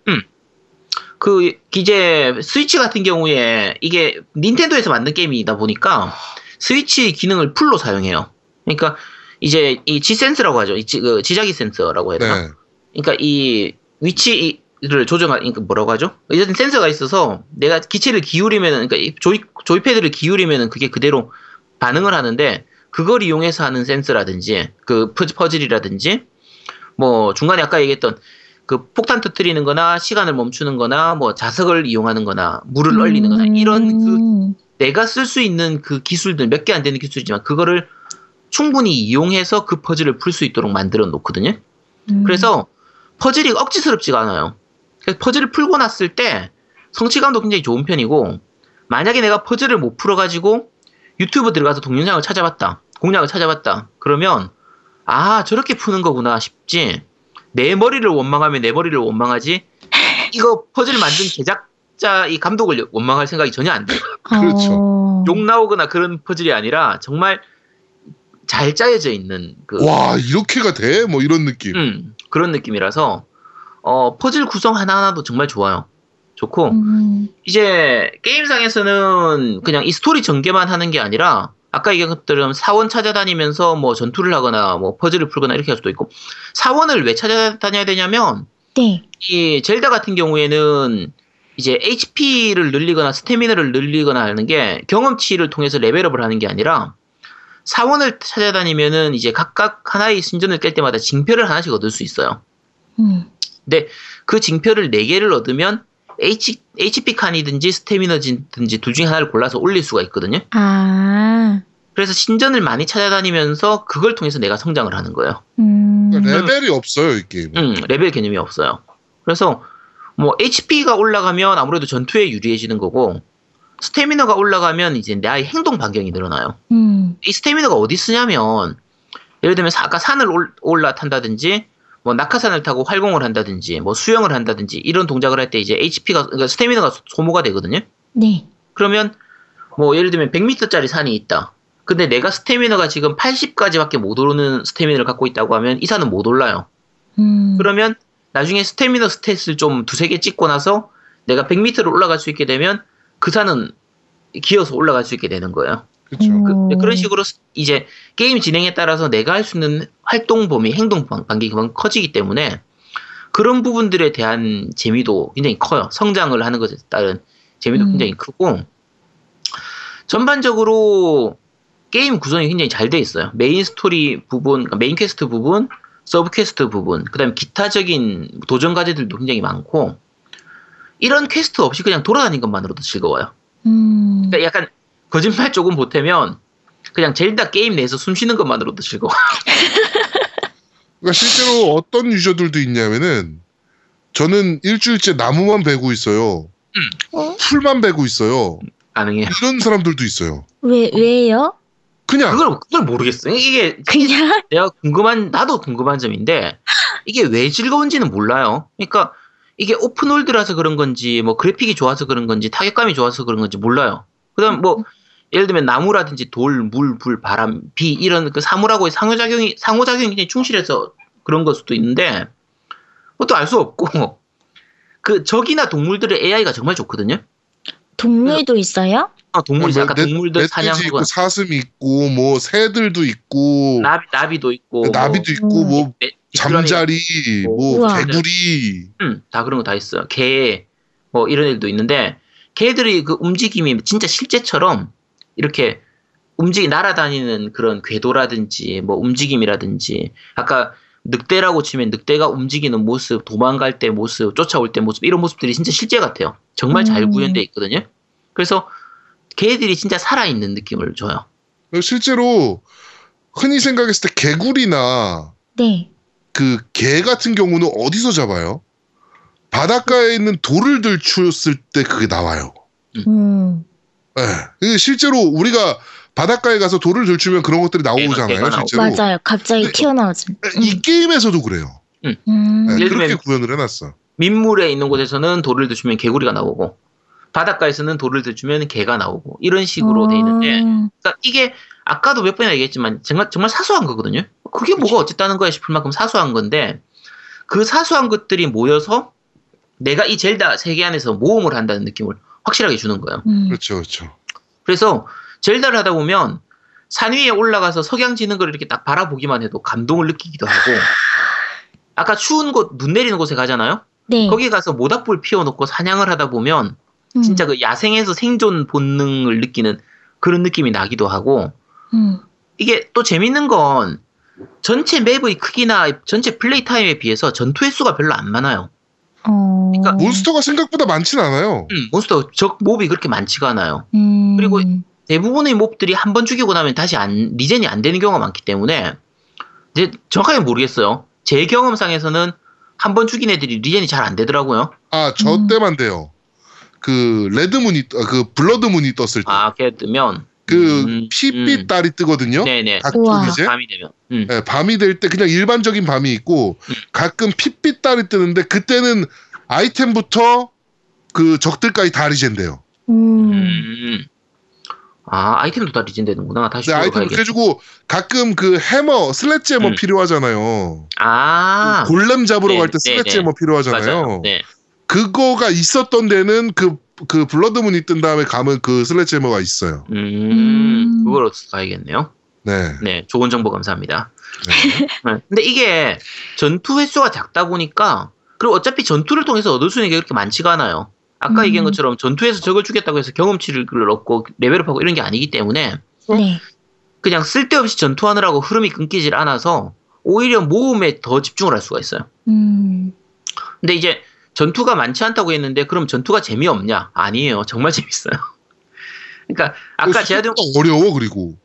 그 이제 스위치 같은 경우에 이게 닌텐도에서 만든 게임이다 보니까 스위치 기능을 풀로 사용해요. 그러니까 이제 이 G센스라고 하죠. 이 지, 그 지자기 센서라고 해야 되나? 네. 그러니까 이 위치를 조정할 그러니까 뭐라고 하죠? 이런 센서가 있어서 내가 기체를 기울이면은 그러니까 이 조이 조이패드를 기울이면은 그게 그대로 반응을 하는데 그걸 이용해서 하는 센서라든지 그 퍼- 퍼즐이라든지 뭐 중간에 아까 얘기했던 그 폭탄 터트리는 거나 시간을 멈추는 거나 뭐 자석을 이용하는 거나 물을 얼리는 거나 이런 그 음. 내가 쓸 수 있는 그 기술들 몇 개 안 되는 기술이지만 그거를 충분히 이용해서 그 퍼즐을 풀 수 있도록 만들어 놓거든요. 음. 그래서 퍼즐이 억지스럽지가 않아요. 그래서 퍼즐을 풀고 났을 때 성취감도 굉장히 좋은 편이고 만약에 내가 퍼즐을 못 풀어가지고 유튜브 들어가서 동영상을 찾아봤다. 공략을 찾아봤다. 그러면 아 저렇게 푸는 거구나 싶지. 내 머리를 원망하면 내 머리를 원망하지. 이거 퍼즐 만든 제작자 이 감독을 원망할 생각이 전혀 안 돼요. 그렇죠. 어. 욕 나오거나 그런 퍼즐이 아니라 정말 잘 짜여져 있는 그 와 이렇게가 돼? 뭐 이런 느낌. 음, 그런 느낌이라서 어, 퍼즐 구성 하나하나도 정말 좋아요. 좋고 음. 이제 게임상에서는 그냥 이 스토리 전개만 하는 게 아니라 아까 얘기한 것처럼 사원 찾아다니면서 뭐 전투를 하거나 뭐 퍼즐을 풀거나 이렇게 할 수도 있고 사원을 왜 찾아다녀야 되냐면 네. 이 젤다 같은 경우에는 이제 HP를 늘리거나 스태미너를 늘리거나 하는 게 경험치를 통해서 level up을 하는 게 아니라 사원을 찾아다니면은 이제 각각 하나의 신전을 깰 때마다 징표를 하나씩 얻을 수 있어요. 음. 그 징표를 4개를 얻으면 H, HP 칸이든지 스태미너든지 둘 중에 하나를 골라서 올릴 수가 있거든요. 아. 그래서 신전을 많이 찾아다니면서 그걸 통해서 내가 성장을 하는 거예요. 음. 그러니까 레벨이 없어요 이 게임. 은 음, 레벨 개념이 없어요. 그래서 뭐 HP가 올라가면 아무래도 전투에 유리해지는 거고 스태미너가 올라가면 이제 나의 행동 반경이 늘어나요. 음. 이 스태미너가 어디 쓰냐면 예를 들면 사- 아까 산을 올- 올라탄다든지 뭐 낙하산을 타고 활공을 한다든지 뭐 수영을 한다든지 이런 동작을 할 때 이제 HP가 그러니까 스태미너가 소- 소모가 되거든요. 네. 그러면 뭐 예를 들면 100m짜리 산이 있다. 근데 내가 스태미너가 지금 80까지밖에 못 오르는 스태미너를 갖고 있다고 하면 이 산은 못 올라요. 음. 그러면 나중에 스태미너 stat을 좀 두세 개 찍고 나서 내가 100m를 올라갈 수 있게 되면 그 산은 기어서 올라갈 수 있게 되는 거예요. 그렇죠. 음. 그, 런 식으로 스- 이제 게임 진행에 따라서 내가 할 수 있는 활동 범위, 행동 반- 반경이 그만큼 커지기 때문에 그런 부분들에 대한 재미도 굉장히 커요. 성장을 하는 것에 따른 재미도 음. 굉장히 크고 전반적으로 게임 구성이 굉장히 잘 돼 있어요. 메인 스토리 부분, 그러니까 메인 퀘스트 부분, sub quest 부분, 그다음에 기타적인 도전 과제들도 굉장히 많고 이런 퀘스트 없이 그냥 돌아다니는 것만으로도 즐거워요. 음. 그러니까 약간 거짓말 조금 보태면 그냥 젤다 게임 내에서 숨 쉬는 것만으로도 즐거워. 그러니까 실제로 어떤 유저들도 있냐면은 저는 일주일째 나무만 베고 있어요. 어? 풀만 베고 있어요. 가능해요. 이런 사람들도 있어요. 왜 왜요? 그냥 그걸 그걸 모르겠어요. 이게 그냥 내가 궁금한 나도 궁금한 점인데 이게 왜 즐거운지는 몰라요. 그러니까 이게 오픈월드라서 그런 건지 뭐 그래픽이 좋아서 그런 건지 타격감이 좋아서 그런 건지 몰라요. 그다음 뭐 예를 들면 나무라든지 돌, 물, 불, 바람, 비 이런 그 사물하고의 상호작용이 상호작용이 굉장히 충실해서 그런 걸 수도 있는데 그것도 알 수 없고 그 적이나 동물들의 AI가 정말 좋거든요. 동물도 있어요? 아, 동물이 뭐 아까 멧- 동물들 멧돼지 사냥하고 있고 사슴이 있고 뭐 새들도 있고 나비 나비도 있고 나비도 있고 음. 뭐 매- 잠자리 뭐 우와. 개구리 음, 다 그런 거 다 있어요. 개, 뭐 이런 애들도 있는데, 개들이 그 움직임이 진짜 실제처럼 이렇게 움직이, 날아다니는 그런 궤도라든지, 뭐 움직임이라든지, 아까 늑대라고 치면 늑대가 움직이는 모습, 도망갈 때 모습, 쫓아올 때 모습, 이런 모습들이 진짜 실제 같아요. 정말 잘 음. 구현돼 있거든요. 그래서 개들이 진짜 살아 있는 느낌을 줘요. 실제로 흔히 생각했을 때 개구리나 네. 그 개 같은 경우는 어디서 잡아요? 바닷가에 있는 돌을 들추었을 때 그게 나와요. 음. 예. 이게 실제로 우리가 바닷가에 가서 돌을 들추면 그런 것들이 나오잖아요. 실제로. 맞아요. 갑자기 튀어나오지. 이 게임에서도 그래요. 음. 예, 예를 그렇게 들면- 구현을 해놨어. 민물에 있는 곳에서는 돌을 들추면 개구리가 나오고 바닷가에서는 돌을 들추면 개가 나오고 이런 식으로 돼 있는데 음. 그러니까 이게 아까도 몇 번이나 얘기했지만 정말 정말 사소한 거거든요. 그게 뭐가 어쨌다는 거야 싶을 만큼 사소한 건데 그 사소한 것들이 모여서 내가 이 젤다 세계 안에서 모험을 한다는 느낌을 확실하게 주는 거예요. 음. 그렇죠, 그렇죠. 그래서 젤다를 하다 보면 산 위에 올라가서 석양 지는 걸 이렇게 딱 바라보기만 해도 감동을 느끼기도 하고 아까 추운 곳, 눈 내리는 곳에 가잖아요. 네. 거기 가서 모닥불 피워놓고 사냥을 하다 보면 음. 진짜 그 야생에서 생존 본능을 느끼는 그런 느낌이 나기도 하고 음. 이게 또 재밌는 건 전체 맵의 크기나 전체 play time에 비해서 전투 횟수가 별로 안 많아요. 어. 그러니까 몬스터가 생각보다 많진 않아요. 음, 몬스터 적 몹이 그렇게 많지가 않아요. 음. 그리고 대부분의 몹들이 한 번 죽이고 나면 다시 안 리젠이 안 되는 경우가 많기 때문에 이제 정확하게 모르겠어요. 제 경험상에서는 한 번 죽인 애들이 리젠이 잘 안 되더라고요. 아, 저 음. 때만 돼요. 그 red moon이 떠- 그 blood moon이 떴을 때. 아, 걔 뜨면 그 음, 피빛 음. 달이 뜨거든요. 네네. 가끔 우와. 이제 밤이 되면. 음. 예, 밤이 될 때 그냥 일반적인 밤이 있고 음. 가끔 핏빛 달이 뜨는데 그때는 아이템부터 그 적들까지 다 리젠돼요. 음. 음. 아, 아이템도 다 리젠 되는구나. 다시 네, 보러 아이템 가야겠다. 그래가지고 가끔 그 hammer, sledge hammer 음. 필요하잖아요. 아. 골렘 잡으러 네, 갈때 네, sledge 네. 해머 필요하잖아요. 맞아요. 네. 그거가 있었던 데는 그, 그 blood moon이 뜬 다음에 가면 그 sledge hammer가 있어요. 음, 음. 그걸 가야겠네요. 네. 네, 좋은 정보 감사합니다. 네. 네. 근데 이게 전투 횟수가 작다 보니까 그리고 어차피 전투를 통해서 얻을 수 있는 게 그렇게 많지가 않아요. 아까 음. 얘기한 것처럼 전투에서 적을 죽였다고 해서 경험치를 얻고 level up하고 이런 게 아니기 때문에 네. 그냥 쓸데없이 전투하느라고 흐름이 끊기질 않아서 오히려 모험에 더 집중을 할 수가 있어요. 음. 근데 이제 전투가 많지 않다고 했는데 그럼 전투가 재미없냐? 아니에요. 정말 재밌어요. 그러니까 아까 제아동 생각보다 어려워 그리고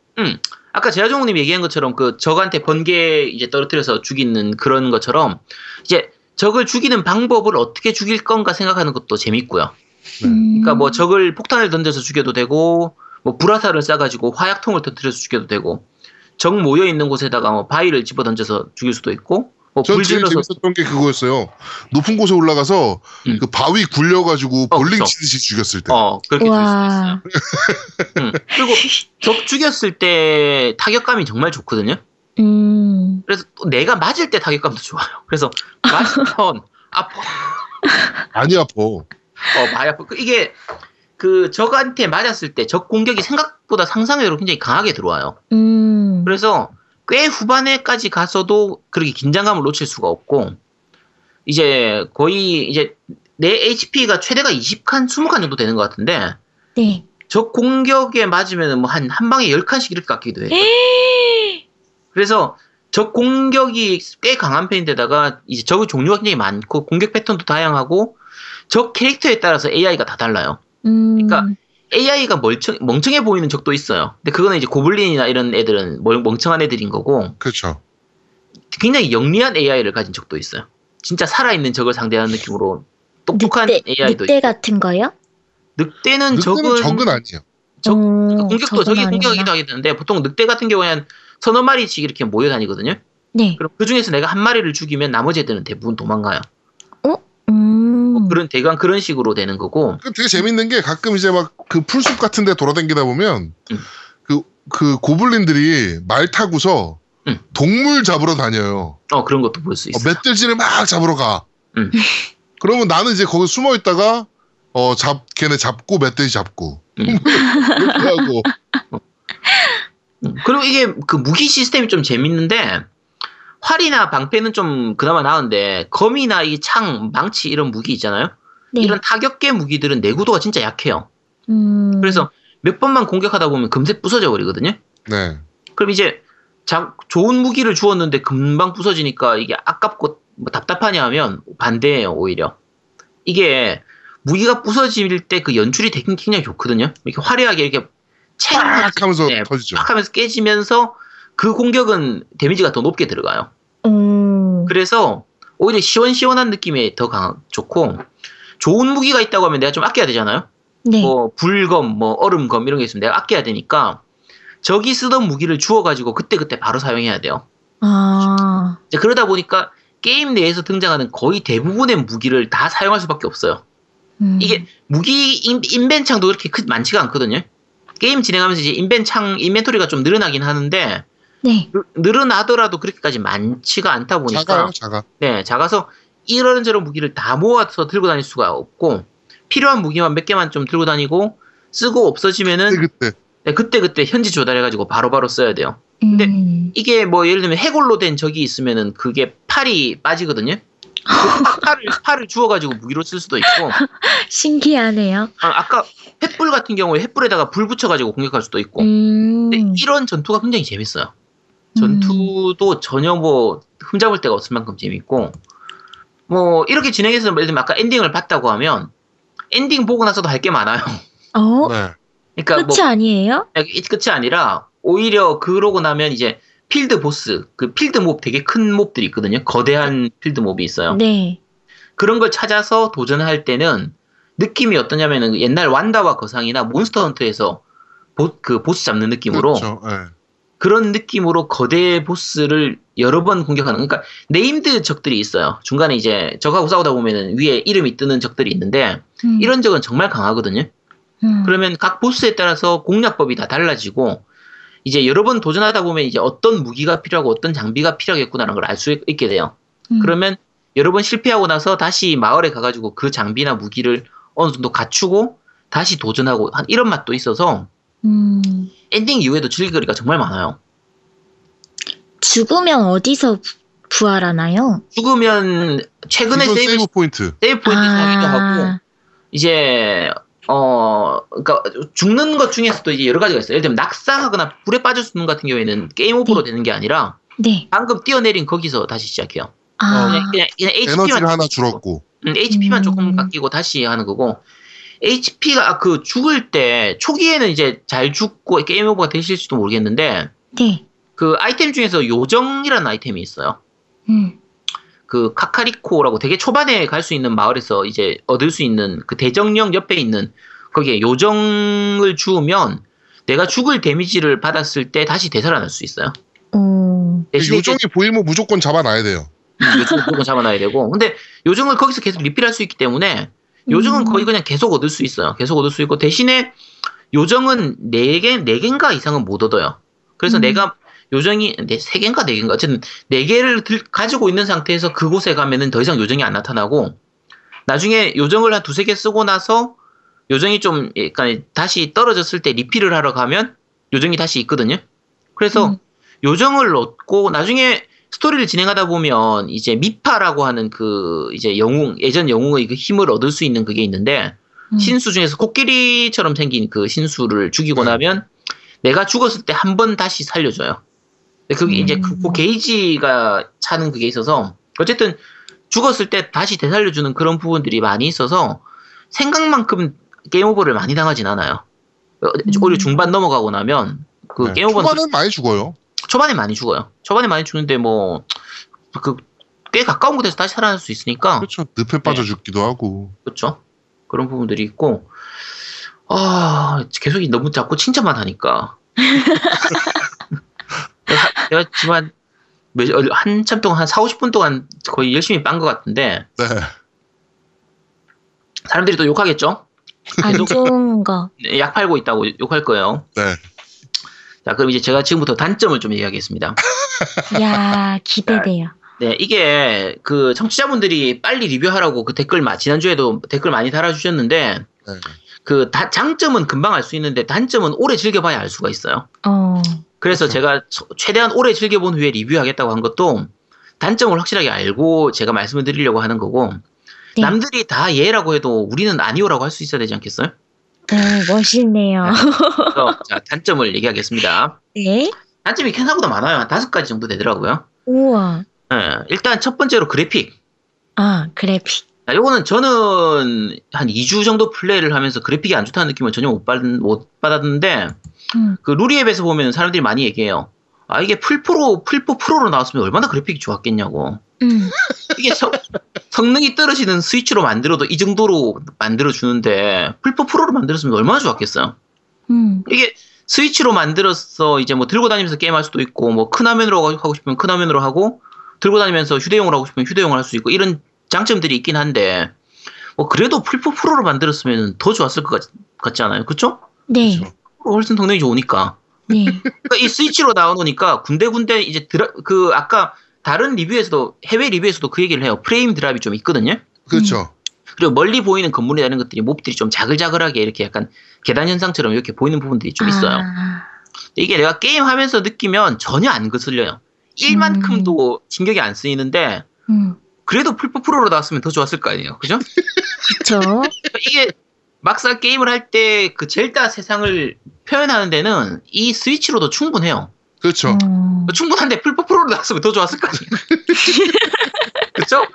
아까 제아종님 얘기한 것처럼 그 적한테 번개 이제 떨어뜨려서 죽이는 그런 것처럼 이제 적을 죽이는 방법을 어떻게 죽일 건가 생각하는 것도 재밌고요. 네. 음. 그러니까 뭐 적을 폭탄을 던져서 죽여도 되고 뭐 불화살을 쏴가지고 화약통을 터뜨려서 죽여도 되고 적 모여 있는 곳에다가 뭐 바위를 집어 던져서 죽일 수도 있고 뭐전불 제일 질러서 재밌었던 게 그거였어요. 높은 곳에 올라가서 음. 그 바위 굴려가지고 어, 볼링 그쵸. 치듯이 죽였을 때. 어 그렇게 죽일 수도 있어요. 와. 응. 그리고 적 죽였을 때 타격감이 정말 좋거든요. 음. 그래서 또 내가 맞을 때 타격감도 좋아요. 그래서 맞으면 아파. 많이 아파. 어, 많이 아파. 그 이게 그 적한테 맞았을 때 적 공격이 생각보다 상상외로 굉장히 강하게 들어와요. 음. 그래서 꽤 후반에까지 가서도 그렇게 긴장감을 놓칠 수가 없고 이제 거의 이제 내 HP가 최대가 20칸, 20칸 정도 되는 것 같은데 네. 적 공격에 맞으면 뭐한 한 방에 10칸씩 이렇게 깎기도 해요. 에이. 그래서 적 공격이 꽤 강한 편인데다가 이제 적의 종류가 굉장히 많고 공격 패턴도 다양하고 적 캐릭터에 따라서 AI가 다 달라요. 음. 그러니까 AI가 멀청, 멍청해 보이는 적도 있어요. 근데 그거는 이제 고블린이나 이런 애들은 멀- 멍청한 애들인 거고 그렇죠. 굉장히 영리한 AI를 가진 적도 있어요. 진짜 살아있는 적을 상대하는 느낌으로 똑똑한 늑대, AI도 늑대 있고 같은 거요? 늑대는 늑대는 적은 적은 아니에요. 적- 음, 공격도 적은 적이 하게 되는데 보통 늑대 같은 경우에는 서너 마리씩 이렇게 모여 다니거든요. 네. 그럼 그 중에서 내가 한 마리를 죽이면 나머지 애들은 대부분 도망가요. 음. 뭐 그런 대강 그런 식으로 되는 거고 그 되게 재밌는 게 가끔 이제 막 그 풀숲 같은 데 돌아다니다 보면 음. 그, 그 고블린들이 말 타고서 음. 동물 잡으러 다녀요. 어 그런 것도 볼수 어, 있어. 요 멧돼지를 막 잡으러 가. 음. 그러면 나는 이제 거기 숨어 있다가 어, 잡, 걔네 잡고 멧돼지 잡고. 음. 이렇게 하고. 음, 그리고 이게 그 무기 시스템이 좀 재밌는데 활이나 방패는 좀 그나마 나은데 검이나 이 창, 망치 이런 무기 있잖아요. 네. 이런 타격계 무기들은 내구도가 진짜 약해요. 음. 그래서 몇 번만 공격하다 보면 금세 부서져 버리거든요. 네. 그럼 이제 자, 좋은 무기를 주었는데 금방 부서지니까 이게 아깝고 뭐 답답하냐 하면 반대예요 오히려. 이게 무기가 부서질 때 그 연출이 되게 굉장히 좋거든요. 이렇게 화려하게 이렇게 챙 팍 하면서 네, 터지죠. 팍 하면서 깨지면서 그 공격은 데미지가 더 높게 들어가요. 음. 오. 그래서 오히려 시원시원한 느낌이 더 강, 좋고 좋은 무기가 있다고 하면 내가 좀 아껴야 되잖아요. 네. 뭐 불검, 뭐 얼음검 이런 게 있으면 내가 아껴야 되니까 적이 쓰던 무기를 주워 가지고 그때 그때 바로 사용해야 돼요. 아. 이제 그러다 보니까 게임 내에서 등장하는 거의 대부분의 무기를 다 사용할 수밖에 없어요. 음. 이게 무기 인, 인벤창도 그렇게 크, 많지가 않거든요. 게임 진행하면서 이제 인벤창 inventory가 좀 늘어나긴 하는데 네. 늘- 늘어나더라도 그렇게까지 많지가 않다 보니까 작아요, 작아. 네 작아서 이런저런 무기를 다 모아서 들고 다닐 수가 없고 필요한 무기만 몇 개만 좀 들고 다니고 쓰고 없어지면은 그때 그때. 네, 그때 그때 현지 조달해 가지고 바로바로 써야 돼요. 근데 음. 이게 뭐 예를 들면 해골로 된 적이 있으면은 그게 팔이 빠지거든요. 그 팔을 팔을 주워가지고 무기로 쓸 수도 있고 신기하네요. 아, 까 횃불 같은 경우에 횃불에다가 불 붙여가지고 공격할 수도 있고 음. 근데 이런 전투가 굉장히 재밌어요. 전투도 전혀 뭐 흠잡을 데가 없을 만큼 재밌고 뭐 이렇게 진행해서 예를 들면 아까 엔딩을 봤다고 하면 엔딩 보고 나서도 할 게 많아요. 어? 네. 그러니까 끝이 아니에요? 뭐 끝이 아니라 오히려 그러고 나면 이제 field boss 그 field 몹 되게 큰 몹들이 있거든요. 거대한 field 몹이 있어요. 네. 그런 걸 찾아서 도전할 때는 느낌이 어떠냐면은 옛날 완다와 거상이나 몬스터 헌터에서 보, 그 보스 잡는 느낌으로 그렇죠. 네. 그런 느낌으로 거대 보스를 여러 번 공격하는 그러니까 named 적들이 있어요. 중간에 이제 적하고 싸우다 보면은 위에 이름이 뜨는 적들이 있는데 음. 이런 적은 정말 강하거든요. 음. 그러면 각 보스에 따라서 공략법이 다 달라지고 이제 여러 번 도전하다 보면 이제 어떤 무기가 필요하고 어떤 장비가 필요하겠구나라는 걸 알 수 있게 돼요. 음. 그러면 여러 번 실패하고 나서 다시 마을에 가가지고 그 장비나 무기를 어느 정도 갖추고 다시 도전하고 한 이런 맛도 있어서 음. 엔딩 이후에도 즐길거리가 정말 많아요. 죽으면 어디서 부- 부활하나요? 죽으면 최근에 세이브, 세이브 포인트. 세이브 포인트 사기도 하고 아. 이제 어 그러니까 죽는 것 중에서도 이제 여러 가지가 있어요. 예를 들면 낙상하거나 불에 빠질 수 있는 같은 경우에는 게임 오버로 네. 되는 게 아니라 네. 방금 뛰어내린 거기서 다시 시작해요. 아. 그냥, 그냥, 그냥 HP만 에너지가 하나 줄었고. 음, HP만 음. 조금 깎이고 다시 하는 거고 HP가 그 죽을 때 초기에는 이제 잘 죽고 게임 오버가 되실지도 모르겠는데 네. 그 아이템 중에서 요정이라는 아이템이 있어요. 음. 그 카카리코라고 되게 초반에 갈 수 있는 마을에서 이제 얻을 수 있는 그 대정령 옆에 있는 거기에 요정을 주우면 내가 죽을 데미지를 받았을 때 다시 되살아날 수 있어요. 오. 대신에 요정이 보이면 무조건 잡아놔야 돼요. 이제 요정을 무조건 잡아놔야 되고 근데 요정을 거기서 계속 리필할 수 있기 때문에 요정은 음. 거의 그냥 계속 얻을 수 있어요. 계속 얻을 수 있고 대신에 요정은 4개, 4개인가 이상은 못 얻어요. 그래서 음. 내가 요정이 네, 3개인가 4개인가 어쨌든 4개를 들, 가지고 있는 상태에서 그곳에 가면은 더 이상 요정이 안 나타나고 나중에 요정을 한 두세 개 쓰고 나서 요정이 좀 약간 다시 떨어졌을 때 리필을 하러 가면 요정이 다시 있거든요. 그래서 음. 요정을 얻고 나중에 스토리를 진행하다 보면 이제 미파라고 하는 그 이제 영웅 예전 영웅의 그 힘을 얻을 수 있는 그게 있는데 음. 신수 중에서 코끼리처럼 생긴 그 신수를 죽이고 네. 나면 내가 죽었을 때 한 번 다시 살려줘요. 그게 이제 그, 그 음. 게이지가 차는 그게 있어서 어쨌든 죽었을 때 다시 되살려주는 그런 부분들이 많이 있어서 생각만큼 게임 오버를 많이 당하진 않아요. 어, 오히려 음. 중반 넘어가고 나면 그 네. 게임 오버는 초반은 많이 죽어요. 초반에 많이 죽어요. 초반에 많이 죽는데 뭐 그 꽤 가까운 곳에서 다시 살아날 수 있으니까 그렇죠. 늪에 빠져 죽기도 하고. 그렇죠. 그런 부분들이 있고 아 계속 너무 자꾸 칭찬만 하니까 한 몇- 어, 한참 동안 한 4, 50분 동안 거의 열심히 빤 것 같은데 네. 사람들이 또 욕하겠죠? 안 좋은 거. 네, 약 팔고 있다고 욕할 거예요. 네. 자 그럼 이제 제가 지금부터 단점을 좀 얘기하겠습니다. 야 기대돼요. 네, 이게 그 청취자분들이 빨리 리뷰하라고 그 댓글 마 지난주에도 댓글 많이 달아주셨는데 네. 그 다- 장점은 금방 알 수 있는데 단점은 오래 즐겨봐야 알 수가 있어요. 어. 그래서 그렇죠. 제가 초- 최대한 오래 즐겨본 후에 리뷰하겠다고 한 것도 단점을 확실하게 알고 제가 말씀을 드리려고 하는 거고 네. 남들이 다 예라고 해도 우리는 아니오라고 할 수 있어야 되지 않겠어요? 오, 멋있네요. 그래서 자, 단점을 얘기하겠습니다. 네. 단점이 생각보다 많아요. 한 다섯 가지 정도 되더라고요. 우와. 예, 일단 첫 번째로 그래픽. 아 그래픽. 자, 요거는 저는 한 2주 정도 플레이를 하면서 그래픽이 안 좋다는 느낌을 전혀 못, 받, 못 받았는데, 음. 그 루리웹에서 보면 사람들이 많이 얘기해요. 아 이게 플포로 플포 프로로 나왔으면 얼마나 그래픽이 좋았겠냐고. 음. 이게 성, 성능이 떨어지는 스위치로 만들어도 이 정도로 만들어 주는데 플포 프로로 만들었으면 얼마나 좋았겠어요. 음. 이게 스위치로 만들어서 이제 뭐 들고 다니면서 게임할 수도 있고 뭐 큰 화면으로 하고 싶으면 큰 화면으로 하고 들고 다니면서 휴대용으로 하고 싶으면 휴대용을 할수 있고 이런 장점들이 있긴 한데 뭐 그래도 플포 프로로 만들었으면 더 좋았을 것 같, 같지 않아요? 그쵸? 네. 그쵸. 훨씬 성능이 좋으니까. 네. 그러니까 이 스위치로 나오니까 군데군데 이제 드라, 그 아까 다른 리뷰에서도 해외 리뷰에서도 그 얘기를 해요. frame drop이 좀 있거든요. 그렇죠. 그리고 멀리 보이는 건물이나 이런 것들이 몹들이 좀 자글자글하게 이렇게 약간 계단 현상처럼 이렇게 보이는 부분들이 좀 있어요. 아, 이게 내가 게임 하면서 느끼면 전혀 안 거슬려요. 1만큼도 신경이 안 쓰이는데 음. 그래도 플포 프로로 나왔으면 더 좋았을 거 아니에요. 그죠? 그러니까 이게 막상 게임을 할 때 그 젤다 세상을 표현하는 데는 이 스위치로도 충분해요. 그렇죠. 음. 충분한데 플포 프로로 나왔으면 더 좋았을 거 아니에요. 그쵸?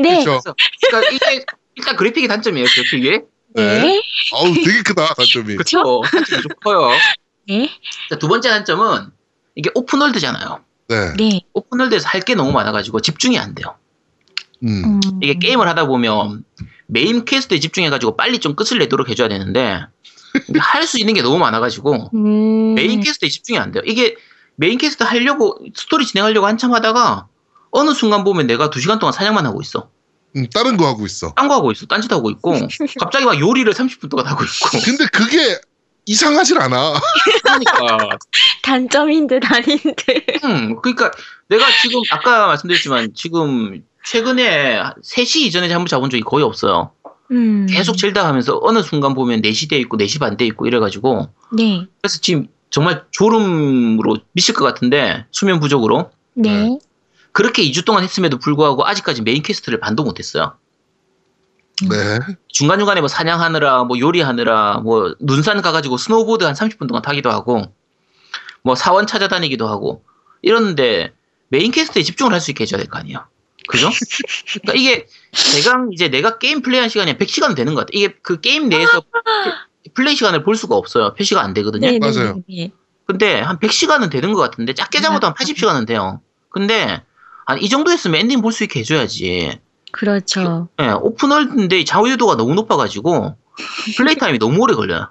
네. 그렇죠. 그러니까 이게 일단 그래픽이 단점이에요. 그래픽이. 네. 아우 되게 크다 단점이. 그쵸? 단점이 좀 커요. 네. 자, 두 번째 단점은 이게 open world잖아요. 네. 네. open world에서 할 게 너무 많아가지고 집중이 안 돼요. 음. 음. 이게 게임을 하다 보면 main quest에 집중해가지고 빨리 좀 끝을 내도록 해줘야 되는데 할 수 있는 게 너무 많아가지고 음. main quest에 집중이 안 돼요. 이게 main quest 하려고 스토리 진행하려고 한참 하다가 어느 순간 보면 내가 두 시간 동안 사냥만 하고 있어. 음, 다른 거 하고 있어. 딴 거 하고 있어. 딴짓 하고 있고 갑자기 막 요리를 30분 동안 하고 있고. 근데 그게 이상하질 않아. 그러니까 단점인 듯 아닌 듯. 음, 그러니까 내가 지금 아까 말씀드렸지만 지금 최근에 3시 이전에 잠을 자본 적이 거의 없어요. 음. 계속 젤다 하면서 어느 순간 보면 4시 돼 있고 4시 반 돼 있고 이래가지고 네. 그래서 지금 정말 졸음으로 미칠 것 같은데 수면 부족으로 네. 그렇게 2주 동안 했음에도 불구하고 아직까지 main quest를 반도 못했어요. 네. 중간중간에 뭐 사냥하느라 뭐 요리하느라 뭐 눈산 가가지고 스노우보드 한 30분 동안 타기도 하고 뭐 사원 찾아다니기도 하고 이러는데 main quest에 집중을 할 수 있게 해줘야 될 거 아니에요. 그죠? 그러니까 이게 대강 이제 내가 게임 플레이한 시간이 한 100시간 되는 것 같아. 이게 그 게임 내에서 플레이 시간을 볼 수가 없어요. 표시가 안 되거든요. 네. 맞아요. 네. 근데 한 100시간은 되는 것 같은데 작게 잡아도 한 80시간은 돼요. 근데 한 이 정도 했으면 엔딩 볼 수 있게 해줘야지. 그렇죠. 예, open world인데 자유도가 너무 높아가지고 플레이 타임이 너무 오래 걸려요.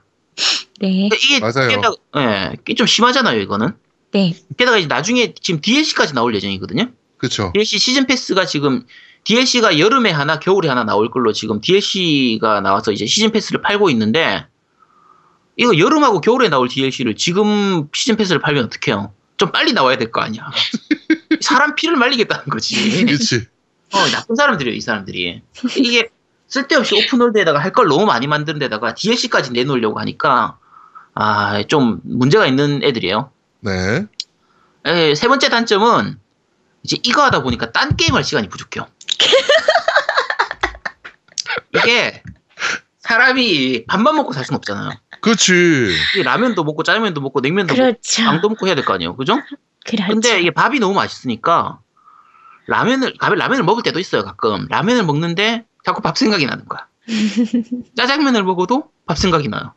네. 그러니까 이게 맞아요. 게다가, 예, 이게 좀 심하잖아요, 이거는. 네. 게다가 이제 나중에 지금 DLC까지 나올 예정이거든요. 그렇죠. DLC 시즌 패스가 지금 DLC가 여름에 하나, 겨울에 하나 나올 걸로 지금 DLC가 나와서 이제 시즌 패스를 팔고 있는데 이거 여름하고 겨울에 나올 DLC를 지금 시즌 패스를 팔면 어떡해요? 좀 빨리 나와야 될 거 아니야. 사람 피를 말리겠다는 거지. 그렇지. 어, 나쁜 사람들이에요, 이 사람들이. 이게 쓸데없이 오픈월드에다가 할 걸 너무 많이 만드는 데다가 DLC까지 내놓으려고 하니까 아, 좀 문제가 있는 애들이에요. 네. 에, 세 번째 단점은 이제 이거 하다 보니까 딴 게임 할 시간이 부족해요. 이게 사람이 밥만 먹고 살 수는 없잖아요. 그렇지. 이 라면도 먹고 짜장면도 먹고 냉면도 먹고 그렇죠. 빵도 먹고 해야 될 거 아니에요. 그죠? 그렇죠. 근데 이게 밥이 너무 맛있으니까 라면을 가면 라면을 먹을 때도 있어요. 가끔 라면을 먹는데 자꾸 밥 생각이 나는 거야. 짜장면을 먹어도 밥 생각이 나요.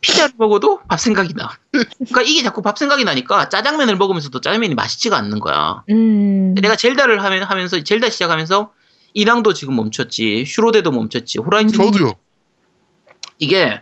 피자를 먹어도 밥 생각이 나. 그러니까 이게 자꾸 밥 생각이 나니까 짜장면을 먹으면서도 짜장면이 맛있지가 않는 거야. 음. 내가 젤다를 하면, 하면서 젤다 시작하면서 인왕도 지금 멈췄지, 슈로데도 멈췄지, 호라이즌 저도요. 이게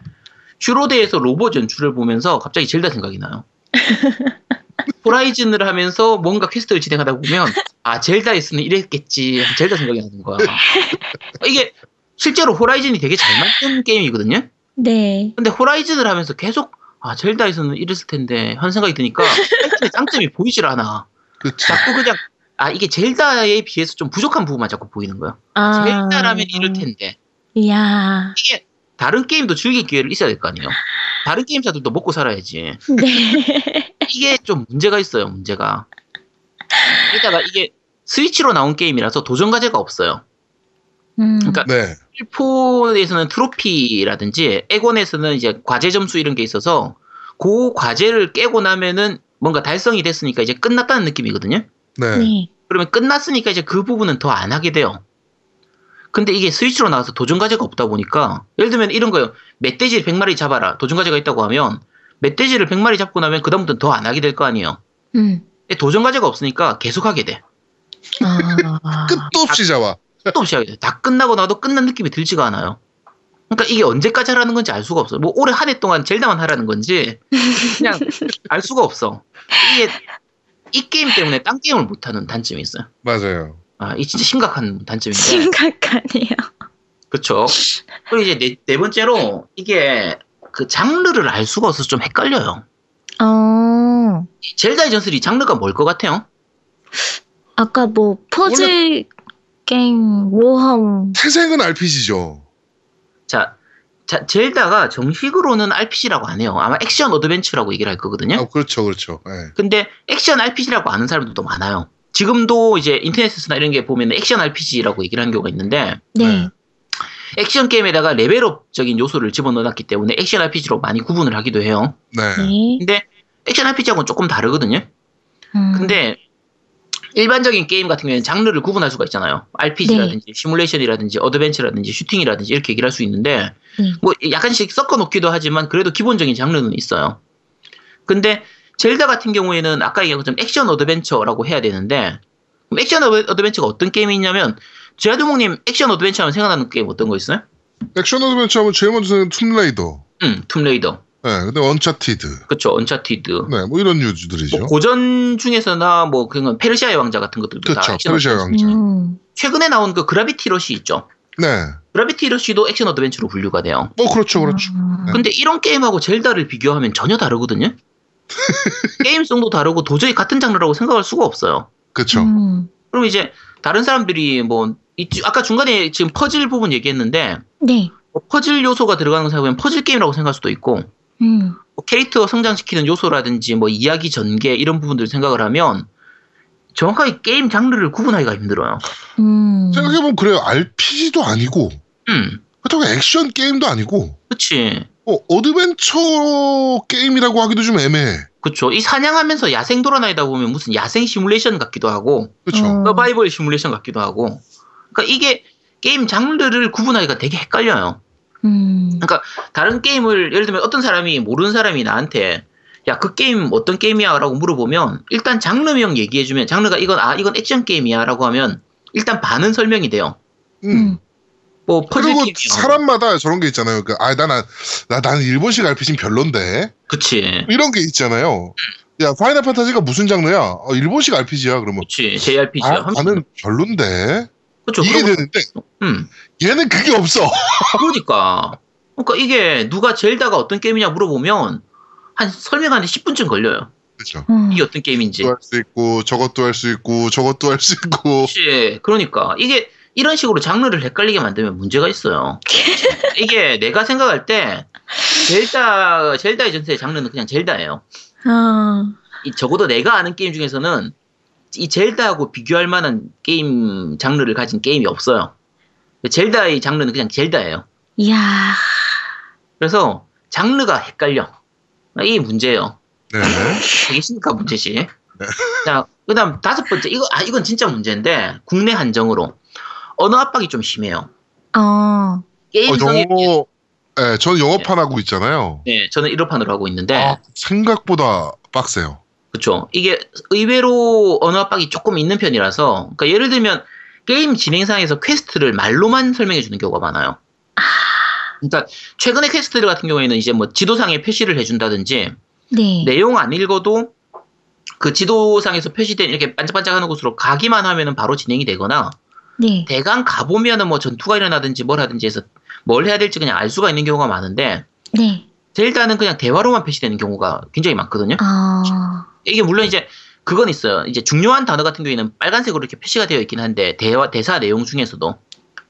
슈로데에서 로봇 연출을 보면서 갑자기 젤다 생각이 나요. 호라이즌을 하면서 뭔가 quest를 진행하다 보면 아 젤다에서는 이랬겠지 젤다 생각이 나는 거야. 이게 실제로 호라이즌이 되게 잘 만든 게임이거든요. 네. 근데 호라이즌을 하면서 계속 아 젤다에서는 이랬을 텐데 하는 생각이 드니까 하여튼 장점이 보이질 않아. 그렇지. 자꾸 그냥 아 이게 젤다에 비해서 좀 부족한 부분만 자꾸 보이는 거야. 아. 젤다라면 이럴 텐데 이야. 이게 다른 게임도 즐길 기회를 있어야 될 거 아니에요. 다른 게임사들도 먹고 살아야지. 네. 이게 좀 문제가 있어요, 문제가. 게다가 이게 스위치로 나온 게임이라서 도전 과제가 없어요. 음. 그러니까 네. 1포에서는 트로피라든지 에곤에서는 이제 과제 점수 이런 게 있어서 그 과제를 깨고 나면은 뭔가 달성이 됐으니까 이제 끝났다는 느낌이거든요. 네. 네. 그러면 끝났으니까 이제 그 부분은 더 안 하게 돼요. 근데 이게 스위치로 나와서 도전 과제가 없다 보니까 예를 들면 이런 거예요. 멧돼지를 100마리 잡아라. 도전 과제가 있다고 하면 멧돼지를 100마리 잡고 나면 그다음부터는 더 안 하게 될 거 아니에요. 음. 도전 과제가 없으니까 계속 하게 돼. 아. 끝도 없이 잡아. 끝도 없이 하게 돼. 다 끝나고 나도 끝난 느낌이 들지가 않아요. 그러니까 이게 언제까지 하라는 건지 알 수가 없어. 뭐 올해 한 해 동안 젤다만 하라는 건지 그냥 알 수가 없어. 이게 이 게임 때문에 딴 게임을 못 하는 단점이 있어요. 맞아요. 아, 이 진짜 심각한 단점인데. 심각하네요. 그렇죠. 그리고 이제 네, 네 번째로 이게 그 장르를 알 수가 없어서 좀 헷갈려요. 어. 이 젤다의 전설이 장르가 뭘 것 같아요? 아까 뭐 퍼즐 게임 모험 태생은 RPG죠. 자, 자, 젤다가 정식으로는 RPG라고 안 해요. 아마 액션 adventure라고 얘기를 할 거거든요. 아, 그렇죠, 그렇죠. 예. 근데 액션 RPG라고 아는 사람들도 많아요. 지금도 이제 인터넷에서나 이런 게 보면 액션 RPG라고 얘기를 하는 경우가 있는데 네. 네. 액션 게임에다가 level up적인 요소를 집어넣었기 때문에 액션 RPG로 많이 구분을 하기도 해요. 네. 네. 근데 액션 RPG하고는 조금 다르거든요. 음. 근데 일반적인 게임 같은 경우에는 장르를 구분할 수가 있잖아요. RPG라든지 시뮬레이션이라든지 adventure라든지 슈팅이라든지 이렇게 얘기를 할 수 있는데 네. 뭐 약간씩 섞어 놓기도 하지만 그래도 기본적인 장르는 있어요. 근데 젤다 같은 경우에는 아까 얘기한 것처럼 액션 adventure라고 해야 되는데 액션 ad- adventure가 어떤 게임이 있냐면 제아두목님 액션 adventure 하면 생각나는 게임 어떤 거 있어요? 액션 adventure 하면 제일 먼저 생각나는 툼레이더. 응, 툼레이더. 네, 근데 언차티드. 그쵸, 언차티드. 네, 뭐 이런 위주들이죠. 뭐 고전 중에서나 뭐 그런 페르시아의 왕자 같은 것들도 다 그렇죠. 액션 페르시아. 왕자. 음. 최근에 나온 그 그라비티 러시 있죠. 네. 그라비티 러시도 액션 adventure로 분류가 돼요. 뭐 그렇죠, 그렇죠. 아. 근데 이런 게임하고 젤다를 비교하면 전혀 다르거든요. 게임성도 다르고 도저히 같은 장르라고 생각할 수가 없어요. 그렇죠. 음. 그럼 이제 다른 사람들이 뭐 이- 아까 중간에 지금 퍼즐 부분 얘기했는데 네. 뭐 퍼즐 요소가 들어가는 거 생각하면 퍼즐 게임이라고 생각할 수도 있고 음. 뭐 캐릭터 성장시키는 요소라든지 뭐 이야기 전개 이런 부분들 생각을 하면 정확하게 게임 장르를 구분하기가 힘들어요. 음. 생각해보면 그래요. RPG도 아니고, 음, 그렇다고 액션 게임도 아니고, 그치. 어, adventure 게임이라고 하기도 좀 애매해. 그쵸. 이 사냥하면서 야생 돌아다니다 보면 무슨 야생 시뮬레이션 같기도 하고, 그렇죠. 어. 서바이벌 시뮬레이션 같기도 하고. 그러니까 이게 게임 장르를 구분하기가 되게 헷갈려요. 음. 다른 게임을 예를 들면 어떤 사람이 모르는 사람이 나한테 야 그 게임 어떤 게임이야라고 물어보면 일단 장르명 얘기해주면 장르가 이건 아 이건 액션 게임이야라고 하면 일단 반은 설명이 돼요. 음. 음. 뭐 퍼즐 그리고. 사람마다 저런 게 있잖아요. 그, 아, 나, 나, 나, 나는 일본식 RPG는 별론데. 그치. 이런 게 있잖아요. 야, 파이널 판타지가 무슨 장르야? 어, 일본식 RPG야, 그러면. 그치. JRPG야. 아, 나는 별론데. 그쵸. 이게 되는데, 음. 얘는 그게 없어. 그러니까. 그러니까 이게 누가 젤다가 어떤 게임이냐 물어보면 한 설명하는데 10분쯤 걸려요. 그렇죠. 음. 이게 어떤 게임인지. 할 수 있고, 저것도 할 수 있고, 저것도 할 수 있고. 그치. 그러니까 이게 이런 식으로 장르를 헷갈리게 만들면 문제가 있어요. 이게 내가 생각할 때 젤다 젤다의 전세의 장르는 그냥 젤다예요. 아. 이 적어도 내가 아는 게임 중에서는 이 젤다하고 비교할 만한 게임 장르를 가진 게임이 없어요. 젤다의 장르는 그냥 젤다예요. 이야. 그래서 장르가 헷갈려. 이게 문제예요. 네. 심각한 문제지. 자, 그 다음 다섯 번째. 이거, 아, 이건 진짜 문제인데, 국내 한정으로. 언어 압박이 좀 심해요. 어. 어, 게임성에 비해- 영어, 예, 저는 영어판 하고 있잖아요. 네, 저는 1호판으로 하고 있는데, 아, 생각보다 빡세요. 그쵸. 이게 의외로 언어 압박이 조금 있는 편이라서, 그러니까 예를 들면, 게임 진행상에서 퀘스트를 말로만 설명해 주는 경우가 많아요. 그러니까, 최근의 퀘스트들 같은 경우에는 이제 뭐 지도상에 표시를 해준다든지, 네. 내용 안 읽어도 그 지도상에서 표시된 이렇게 반짝반짝하는 곳으로 가기만 하면은 바로 진행이 되거나, 네. 대강 가보면은 뭐 전투가 일어나든지 뭘 하든지 해서 뭘 해야 될지 그냥 알 수가 있는 경우가 많은데, 네. 젤다는 그냥 대화로만 표시되는 경우가 굉장히 많거든요. 아. 이게 물론 이제 그건 있어요. 이제 중요한 단어 같은 경우에는 빨간색으로 이렇게 표시가 되어 있긴 한데 대화 대사 내용 중에서도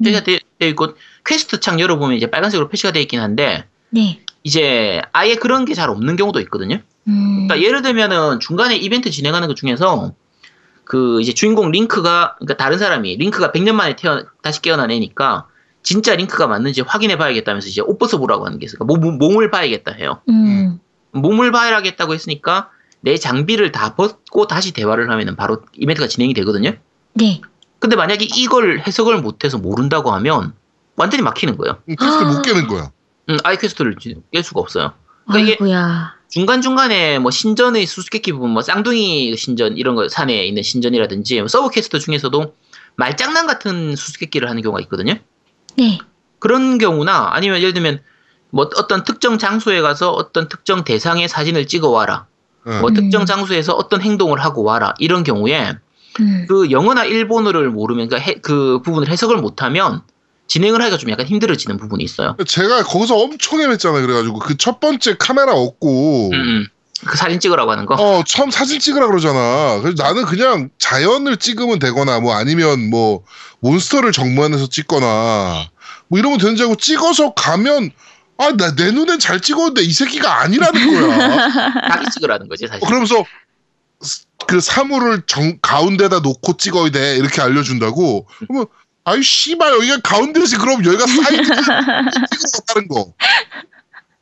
표시가 네. 되어 있고 퀘스트 창 열어보면 이제 빨간색으로 표시가 되어 있긴 한데 네. 이제 아예 그런 게 잘 없는 경우도 있거든요. 음. 그러니까 예를 들면은 중간에 이벤트 진행하는 것 중에서 그 이제 주인공 링크가 그러니까 다른 사람이 링크가 100년 만에 태어 다시 깨어난 애니까 진짜 링크가 맞는지 확인해 봐야겠다면서 이제 옷 벗어보라고 하는 게 있어요. 그러니까 몸, 몸을 봐야겠다 해요. 음. 몸을 봐야겠다고 했으니까 내 장비를 다 벗고 다시 대화를 하면은 바로 이벤트가 진행이 되거든요. 네. 근데 만약에 이걸 해석을 못해서 모른다고 하면 완전히 막히는 거예요. 음, 퀘스트 못 깨는 거야. 음, 아이 퀘스트를 깰 수가 없어요. 그러니까 아이고야. 중간 중간에 뭐 신전의 수수께끼 부분, 뭐 쌍둥이 신전, 이런 거, 산에 있는 신전이라든지, 뭐 서브 퀘스트 중에서도 말장난 같은 수수께끼를 하는 경우가 있거든요. 네. 그런 경우나, 아니면 예를 들면, 뭐 어떤 특정 장소에 가서 어떤 특정 대상의 사진을 찍어 와라. 네. 뭐 음. 특정 장소에서 어떤 행동을 하고 와라. 이런 경우에 음. 그 영어나 일본어를 모르면 그, 해- 그 부분을 해석을 못하면 진행을 하기가 좀 약간 힘들어지는 부분이 있어요. 제가 거기서 엄청 헤맸잖아요. 그래가지고 그 첫 번째 카메라 얻고 음, 음. 그 사진 찍으라고 하는 거. 어 처음 사진 찍으라 그러잖아. 그래서 나는 그냥 자연을 찍으면 되거나 뭐 아니면 뭐 몬스터를 정면에서 찍거나 뭐 이러면 되는 줄 알고 찍어서 가면 아 나 내 눈엔 잘 찍었는데 이 새끼가 아니라는 거야. 자기 찍으라는 거지, 사실. 어, 그러면서 스- 그 사물을 정 가운데다 놓고 찍어야 돼 이렇게 알려준다고. 그러면 아이 씨발 여기가 가운데지 그럼 여기가 사이드 찍어다는 거.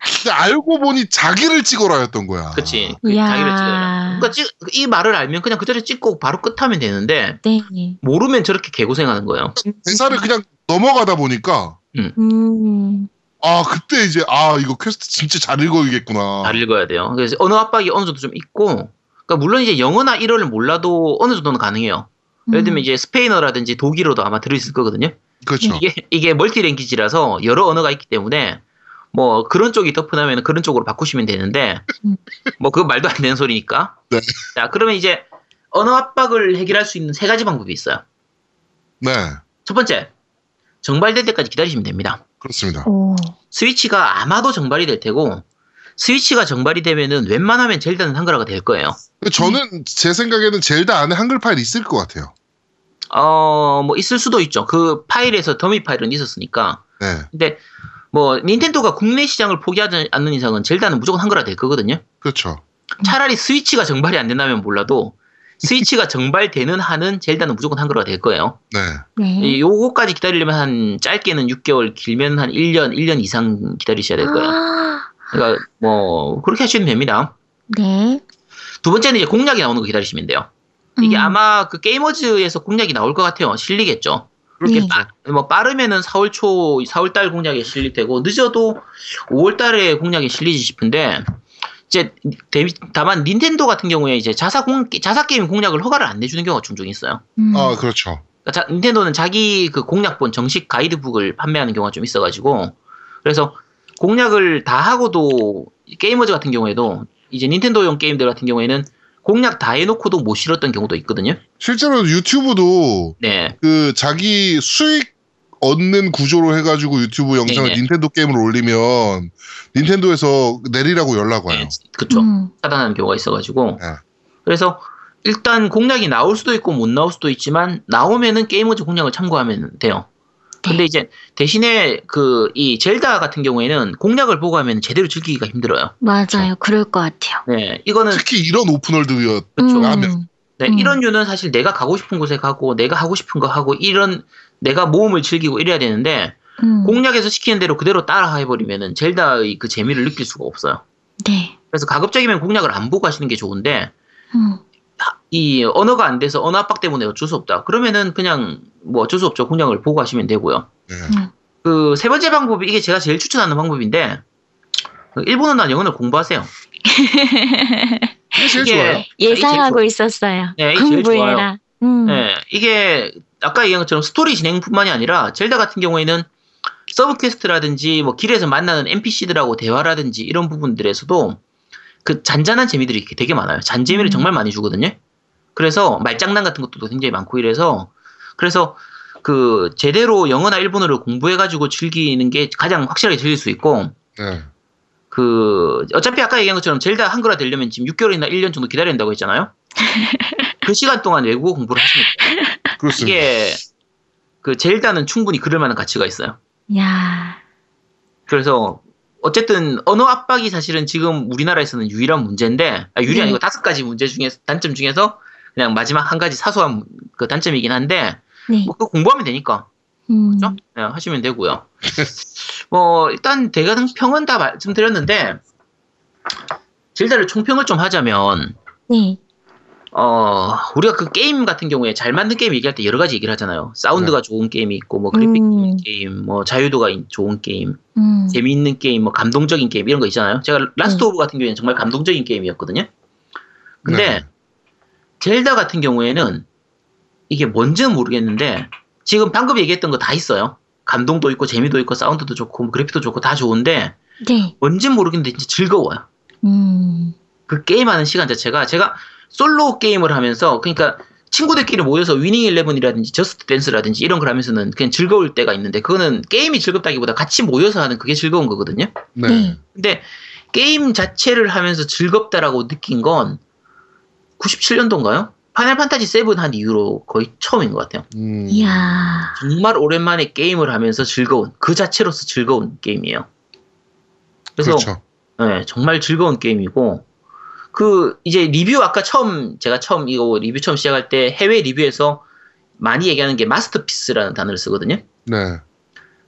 근데 알고 보니 자기를 찍어라였던 거야. 그치. 이야. 자기를 찍으라. 그러니까 찍- 이 말을 알면 그냥 그 자리에 찍고 바로 끝하면 되는데, 네. 모르면 저렇게 개고생하는 거예요. 대사를 그냥 넘어가다 보니까 음. 아 그때 이제 아 이거 퀘스트 진짜 잘 읽어야겠구나. 잘 읽어야 돼요. 그래서 언어 압박이 어느 정도 좀 있고, 그러니까 물론 이제 영어나 일어를 몰라도 어느 정도는 가능해요. 예를 들면 이제 스페인어라든지 독일어도 아마 들어있을 거거든요. 그렇죠. 이게 이게 multi language라서 여러 언어가 있기 때문에 뭐 그런 쪽이 더 편하면 그런 쪽으로 바꾸시면 되는데 음. 뭐 그거 말도 안 되는 소리니까. 네. 자 그러면 이제 언어 압박을 해결할 수 있는 세 가지 방법이 있어요. 네 첫 번째 정발될 때까지 기다리시면 됩니다. 그렇습니다. 오. 스위치가 아마도 정발이 될 테고 스위치가 정발이 되면은 웬만하면 젤다는 한글화가 될 거예요. 저는 제 생각에는 젤다 안에 한글 파일 있을 것 같아요. 어, 뭐 있을 수도 있죠. 그 파일에서 더미 파일은 있었으니까. 네 근데 뭐 닌텐도가 국내 시장을 포기하지 않는 이상은 젤다는 무조건 한글화 될 거거든요. 그렇죠. 차라리 스위치가 정발이 안 된다면 몰라도 스위치가 정발되는 한은 젤다는 무조건 한글화 될 거예요. 네 네. 이 요거까지 기다리려면 한 짧게는 6개월, 길면 한 1년, 1년 이상 기다리셔야 될 거예요. 아. 그러니까 뭐 그렇게 하시면 됩니다. 네. 두 번째는 이제 공략이 나오는 거 기다리시면 돼요. 이게 음. 아마 그 게이머즈에서 공략이 나올 것 같아요. 실리겠죠. 그렇게 네. 빠, 뭐 빠르면은 4월 초, 4월 달 공략에 실릴 테고 늦어도 5월 달에 공략에 실리지 싶은데 이제 데- 다만 닌텐도 같은 경우에 이제 자사 공 자사 게임 공략을 허가를 안 내주는 경우가 종종 있어요. 음. 아 그렇죠. 그러니까 자- 닌텐도는 자기 그 공략본 정식 가이드북을 판매하는 경우가 좀 있어가지고 그래서 공략을 다 하고도 게이머즈 같은 경우에도 이제 닌텐도용 게임들 같은 경우에는 공략 다 해놓고도 못 실었던 경우도 있거든요. 실제로 유튜브도 네, 그 자기 수익 얻는 구조로 해가지고 유튜브 영상을 네네. 닌텐도 게임을 올리면 닌텐도에서 내리라고 연락 와요. 네 그쵸. 음. 차단하는 경우가 있어가지고 네. 그래서 일단 공략이 나올 수도 있고 못 나올 수도 있지만 나오면은 게이머즈 공략을 참고하면 돼요. 근데 이제 대신에 그 이 젤다 같은 경우에는 공략을 보고 하면 제대로 즐기기가 힘들어요. 맞아요. 그럴 것 같아요. 네, 이거는 특히 이런 오픈월드였 그렇죠. 음. 네, 음. 이런 류는 사실 내가 가고 싶은 곳에 가고 내가 하고 싶은 거 하고 이런 내가 모험을 즐기고 이래야 되는데 음. 공략에서 시키는 대로 그대로 따라 해버리면은 젤다의 그 재미를 느낄 수가 없어요. 네. 그래서 가급적이면 공략을 안 보고 하시는 게 좋은데 음. 이 언어가 안 돼서 언어 압박 때문에 어쩔 수 없다. 그러면은 그냥 뭐 어쩔 수 없죠. 공략을 보고 하시면 되고요. 네. 그세 번째 방법이 이게 제가 제일 추천하는 방법인데 그 일본어나 영어를 공부하세요. 이게 좋아요. 예상하고 제일 있었어요. 네, 공부해라. 음. 네, 이게 아까 얘기한 것처럼 스토리 진행뿐만이 아니라 젤다 같은 경우에는 서브 퀘스트라든지 뭐 길에서 만나는 NPC들하고 대화라든지 이런 부분들에서도 그 잔잔한 재미들이 되게 많아요. 잔재미를 음. 정말 많이 주거든요. 그래서 말장난 같은 것도 굉장히 많고 이래서 그래서 그 제대로 영어나 일본어를 공부해가지고 즐기는 게 가장 확실하게 즐길 수 있고 네. 그 어차피 아까 얘기한 것처럼 젤다 한글화 되려면 지금 6개월이나 1년 정도 기다려야 된다고 했잖아요. 그 시간 동안 외국어 공부를 하시면 돼요. 그렇습니다. 이게 그 젤다는 충분히 그럴 만한 가치가 있어요. 야. 그래서 어쨌든 언어 압박이 사실은 지금 우리나라에서는 유일한 문제인데 아, 유일이 네. 아니고 다섯 가지 문제 중에 단점 중에서 그냥 마지막 한 가지 사소한 그 단점이긴 한데 네. 뭐 그거 공부하면 되니까 음. 그죠? 네, 하시면 되고요. 뭐 일단 대강 평은 다 말씀드렸는데 젤다를 총평을 좀 하자면 네. 어, 우리가 그 게임 같은 경우에 잘 만든 게임 얘기할 때 여러 가지 얘기를 하잖아요. 사운드가 좋은 게임이 있고, 뭐 그래픽 음. 게임, 뭐 자유도가 인- 좋은 게임, 음. 재미있는 게임, 뭐 감동적인 게임 이런 거 있잖아요. 제가 라스트 음. 오브 같은 경우에는 정말 감동적인 게임이었거든요. 근데 네. 젤다 같은 경우에는 이게 뭔지는 모르겠는데 지금 방금 얘기했던 거 다 있어요. 감동도 있고 재미도 있고 사운드도 좋고 뭐 그래픽도 좋고 다 좋은데 네. 뭔지는 모르겠는데 진짜 즐거워요. 음. 그 게임하는 시간 자체가 제가 솔로 게임을 하면서 그러니까 친구들끼리 모여서 위닝 일레븐이라든지 저스트 댄스라든지 이런 걸 하면서는 그냥 즐거울 때가 있는데 그거는 게임이 즐겁다기보다 같이 모여서 하는 그게 즐거운 거거든요. 네. 네. 근데 게임 자체를 하면서 즐겁다라고 느낀 건 97년도인가요? 파넬 판타지 7 한 이후로 거의 처음인 것 같아요. 음. 이야. 정말 오랜만에 게임을 하면서 즐거운 그 자체로서 즐거운 게임이에요. 그래서 그렇죠. 네, 정말 즐거운 게임이고 그 이제 리뷰 아까 처음 제가 처음 이거 리뷰 처음 시작할 때 해외 리뷰에서 많이 얘기하는 게 마스터피스라는 단어를 쓰거든요. 네.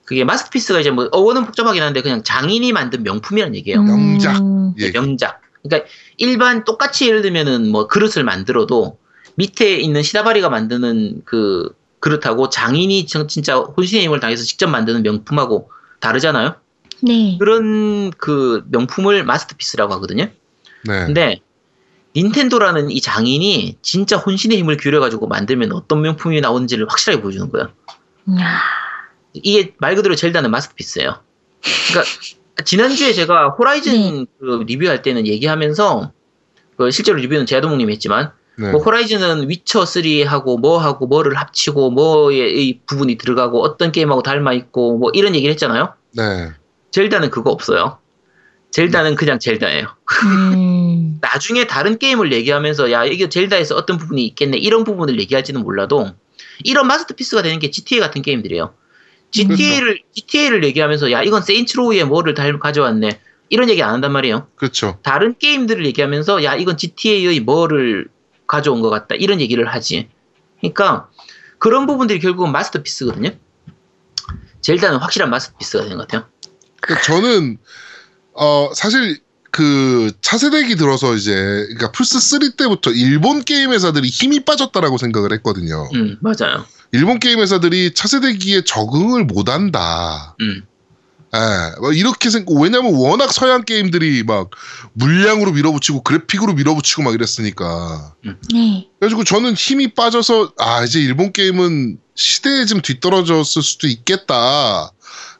그게 마스터피스가 이제 뭐 어원은 복잡하긴 한데 그냥 장인이 만든 명품이라는 얘기예요. 명작. 음. 예. 명작. 그러니까 일반 똑같이 예를 들면은 뭐 그릇을 만들어도 밑에 있는 시다바리가 만드는 그 그릇하고 장인이 정- 진짜 혼신의 힘을 다해서 직접 만드는 명품하고 다르잖아요. 네. 그런 그 명품을 마스터피스라고 하거든요. 네. 근데 닌텐도라는 이 장인이 진짜 혼신의 힘을 기울여가지고 만들면 어떤 명품이 나오는지를 확실하게 보여주는 거예요. 이야. 이게 말 그대로 젤다는 마스터피스예요. 그러니까 지난주에 제가 호라이즌 그 리뷰할 때는 얘기하면서 그 실제로 리뷰는 제아도목님이 했지만 네. 뭐 호라이즌은 위쳐 3하고 뭐하고 뭐를 합치고 뭐의 이 부분이 들어가고 어떤 게임하고 닮아 있고 뭐 이런 얘기를 했잖아요. 네. 젤다는 그거 없어요. 젤다는 그냥 젤다예요. 음. 나중에 다른 게임을 얘기하면서 야 이게 젤다에서 어떤 부분이 있겠네 이런 부분을 얘기할지는 몰라도 이런 마스터피스가 되는 게 GTA 같은 게임들이에요. GTA를 GTA를 얘기하면서 야 이건 세인츠로우의 뭐를 달 가져왔네 이런 얘기 안 한단 말이에요. 그렇죠. 다른 게임들을 얘기하면서 야 이건 GTA의 뭐를 가져온 것 같다 이런 얘기를 하지. 그러니까 그런 부분들이 결국은 마스터피스거든요. 젤다는 확실한 마스터피스가 되는 것 같아요. 그러니까 저는 어 사실 그 차세대기 들어서 이제 그러니까 플스 3 때부터 일본 게임 회사들이 힘이 빠졌다라고 생각을 했거든요. 음 맞아요. 일본 게임 회사들이 차세대기에 적응을 못한다. 음 예, 뭐 이렇게 생각, 왜냐면 워낙 서양 게임들이 막 물량으로 밀어붙이고 그래픽으로 밀어붙이고 막 이랬으니까. 네. 그래가지고 저는 힘이 빠져서, 아, 이제 일본 게임은 시대에 좀 뒤떨어졌을 수도 있겠다.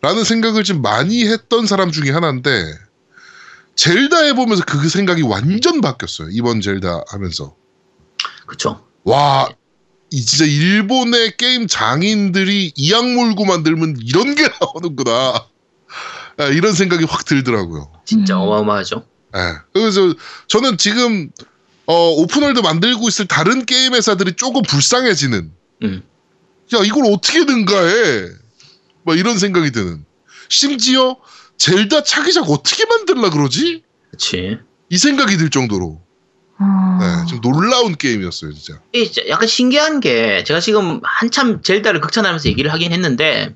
라는 생각을 좀 많이 했던 사람 중에 하나인데, 젤다 해보면서 그 생각이 완전 바뀌었어요. 이번 젤다 하면서. 그쵸. 와, 이 진짜 일본의 게임 장인들이 이악 물고 만들면 이런 게 나오는구나. 아, 이런 생각이 확 들더라고요. 진짜 음. 어마어마하죠. 예. 그래서 저는 지금 어, open world 만들고 있을 다른 게임 회사들이 조금 불쌍해지는. 음. 야 이걸 어떻게 능가해? 막 이런 생각이 드는. 심지어 젤다 차기작 어떻게 만들라 그러지? 그치. 이 생각이 들 정도로 어. 네, 좀 놀라운 게임이었어요 진짜. 약간 신기한 게 제가 지금 한참 젤다를 극찬하면서 얘기를 하긴 했는데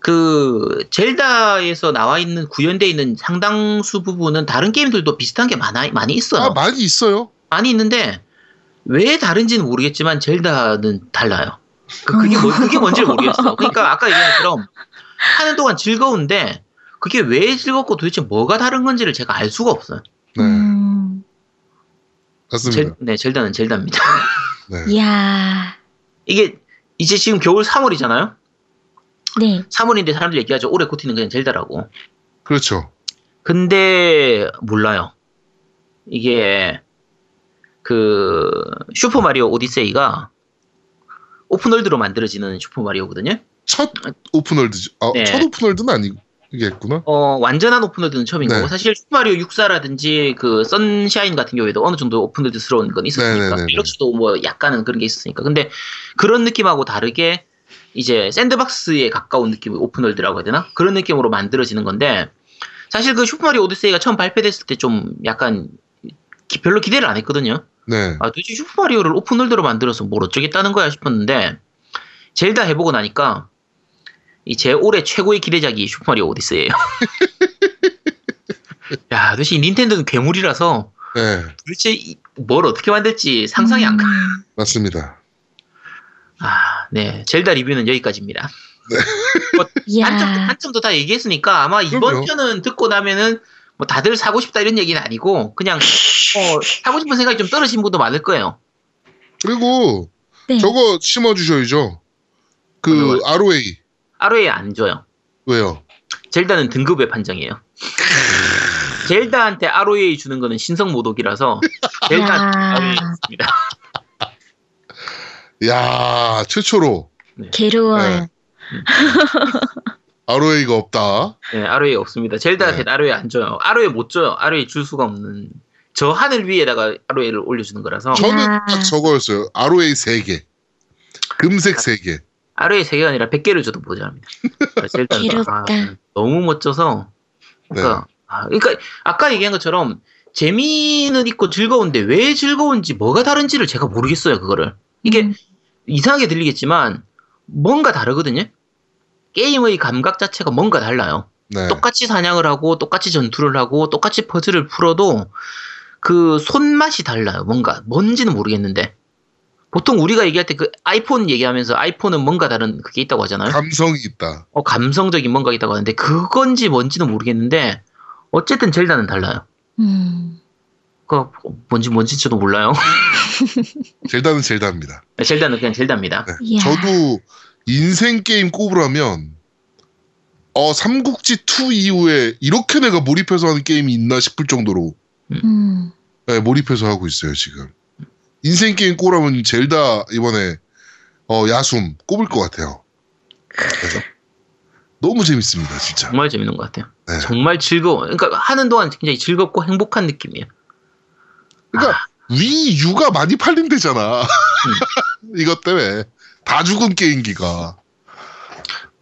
그 젤다에서 나와 있는 구현되어 있는 상당수 부분은 다른 게임들도 비슷한 게 많아, 많이 있어요. 아 많이 있어요. 많이 있는데 왜 다른지는 모르겠지만 젤다는 달라요. 그- 그게 뭐, 그게 뭔지를 모르겠어. 그러니까 아까 얘기한 것처럼 하는 동안 즐거운데 그게 왜 즐겁고 도대체 뭐가 다른 건지를 제가 알 수가 없어요. 네, 음. 맞습니다. 젤, 네, 젤다는 젤다입니다. 네. 이야. 이게 이제 지금 겨울 3월이잖아요. 네. 3월인데 사람들 얘기하죠. 올해 코티는 그냥 젤다라고. 그렇죠. 근데 몰라요. 이게 그 슈퍼 마리오 오디세이가 open world로 만들어지는 슈퍼 마리오거든요. 첫 open world죠. 아, 네. 첫 open world는 아니겠구나. 어, 완전한 open world는 처음인 네. 거고 사실 슈퍼 마리오 64라든지 그 선샤인 같은 경우에도 어느 정도 open world스러운 건 있었으니까 네네네네. 딜럭스도 뭐 약간은 그런 게 있었으니까 근데 그런 느낌하고 다르게 이제 sandbox에 가까운 느낌의 open world라고 해야 되나 그런 느낌으로 만들어지는 건데 사실 그 슈퍼 마리오 오디세이가 처음 발표됐을 때 좀 약간 기- 별로 기대를 안 했거든요. 네. 아, 도대체 슈퍼 마리오를 open world로 만들어서 뭘 어쩌겠다는 거야 싶었는데 젤다 해보고 나니까 이 제 올해 최고의 기대작이 슈퍼 마리오 오디세이예요. 야, 도대체 이 닌텐도는 괴물이라서 네, 도대체 이- 뭘 어떻게 만들지 상상이 안 가. 음. 맞습니다. 아, 네. 젤다 리뷰는 여기까지입니다. 이야. 단점, 단점도 다 얘기했으니까 아마 이번 그럼요. 편은 듣고 나면은 뭐 다들 사고 싶다 이런 얘기는 아니고 그냥 어, 사고 싶은 생각이 좀 떨어진 분도 많을 거예요. 그리고 네. 저거 심어주셔야죠. 그 ROA ROA 안 줘요. 왜요? 젤다는 등급의 판정이에요. 젤다한테 ROA 주는 거는 신성 모독이라서 젤다한테 야. ROA 있습니다. 야 최초로 괴로워요. 네. ROA가 없다. 네, ROA 없습니다. 젤다한테 네. ROA 안 줘요. ROA 못 줘요. ROA 줄 수가 없는 저 하늘 위에다가 ROA를 올려주는 거라서 저는 야. 딱 저거였어요. ROA 3개. 금색 3개. ROA 3개가 아니라 100개를 줘도 모자랍니다. 젤다는 괴롭다. 아, 너무 멋져서 그러니까, 아, 그러니까 아까 얘기한 것처럼 재미는 있고 즐거운데 왜 즐거운지 뭐가 다른지를 제가 모르겠어요 그거를 이게 음. 이상하게 들리겠지만 뭔가 다르거든요 게임의 감각 자체가 뭔가 달라요 네. 똑같이 사냥을 하고 똑같이 전투를 하고 똑같이 퍼즐을 풀어도 그 손맛이 달라요 뭔가 뭔지는 모르겠는데 보통 우리가 얘기할 때 그 아이폰 얘기하면서 아이폰은 뭔가 다른 그게 있다고 하잖아요 감성이 있다. 어, 감성적인 뭔가 있다고 하는데 그건지 뭔지는 모르겠는데 어쨌든 젤다는 달라요. 음. 그 뭔지 뭔지 저도 몰라요. 젤다는 젤다입니다. 젤다는 그냥 젤다입니다. 네. 저도 인생 게임 꼽으라면 어 삼국지 2 이후에 이렇게 내가 몰입해서 하는 게임이 있나 싶을 정도로 음. 네, 몰입해서 하고 있어요 지금. 인생 게임 꼽으라면 젤다 이번에 어 야숨 꼽을 것 같아요. 그래서 너무 재밌습니다 진짜. 정말 재밌는 것 같아요. 네. 정말 즐거워. 그러니까 하는 동안 굉장히 즐겁고 행복한 느낌이에요. 그러니까 위 U가 많이 팔린대잖아. 이것 때문에 다 죽은 게임기가.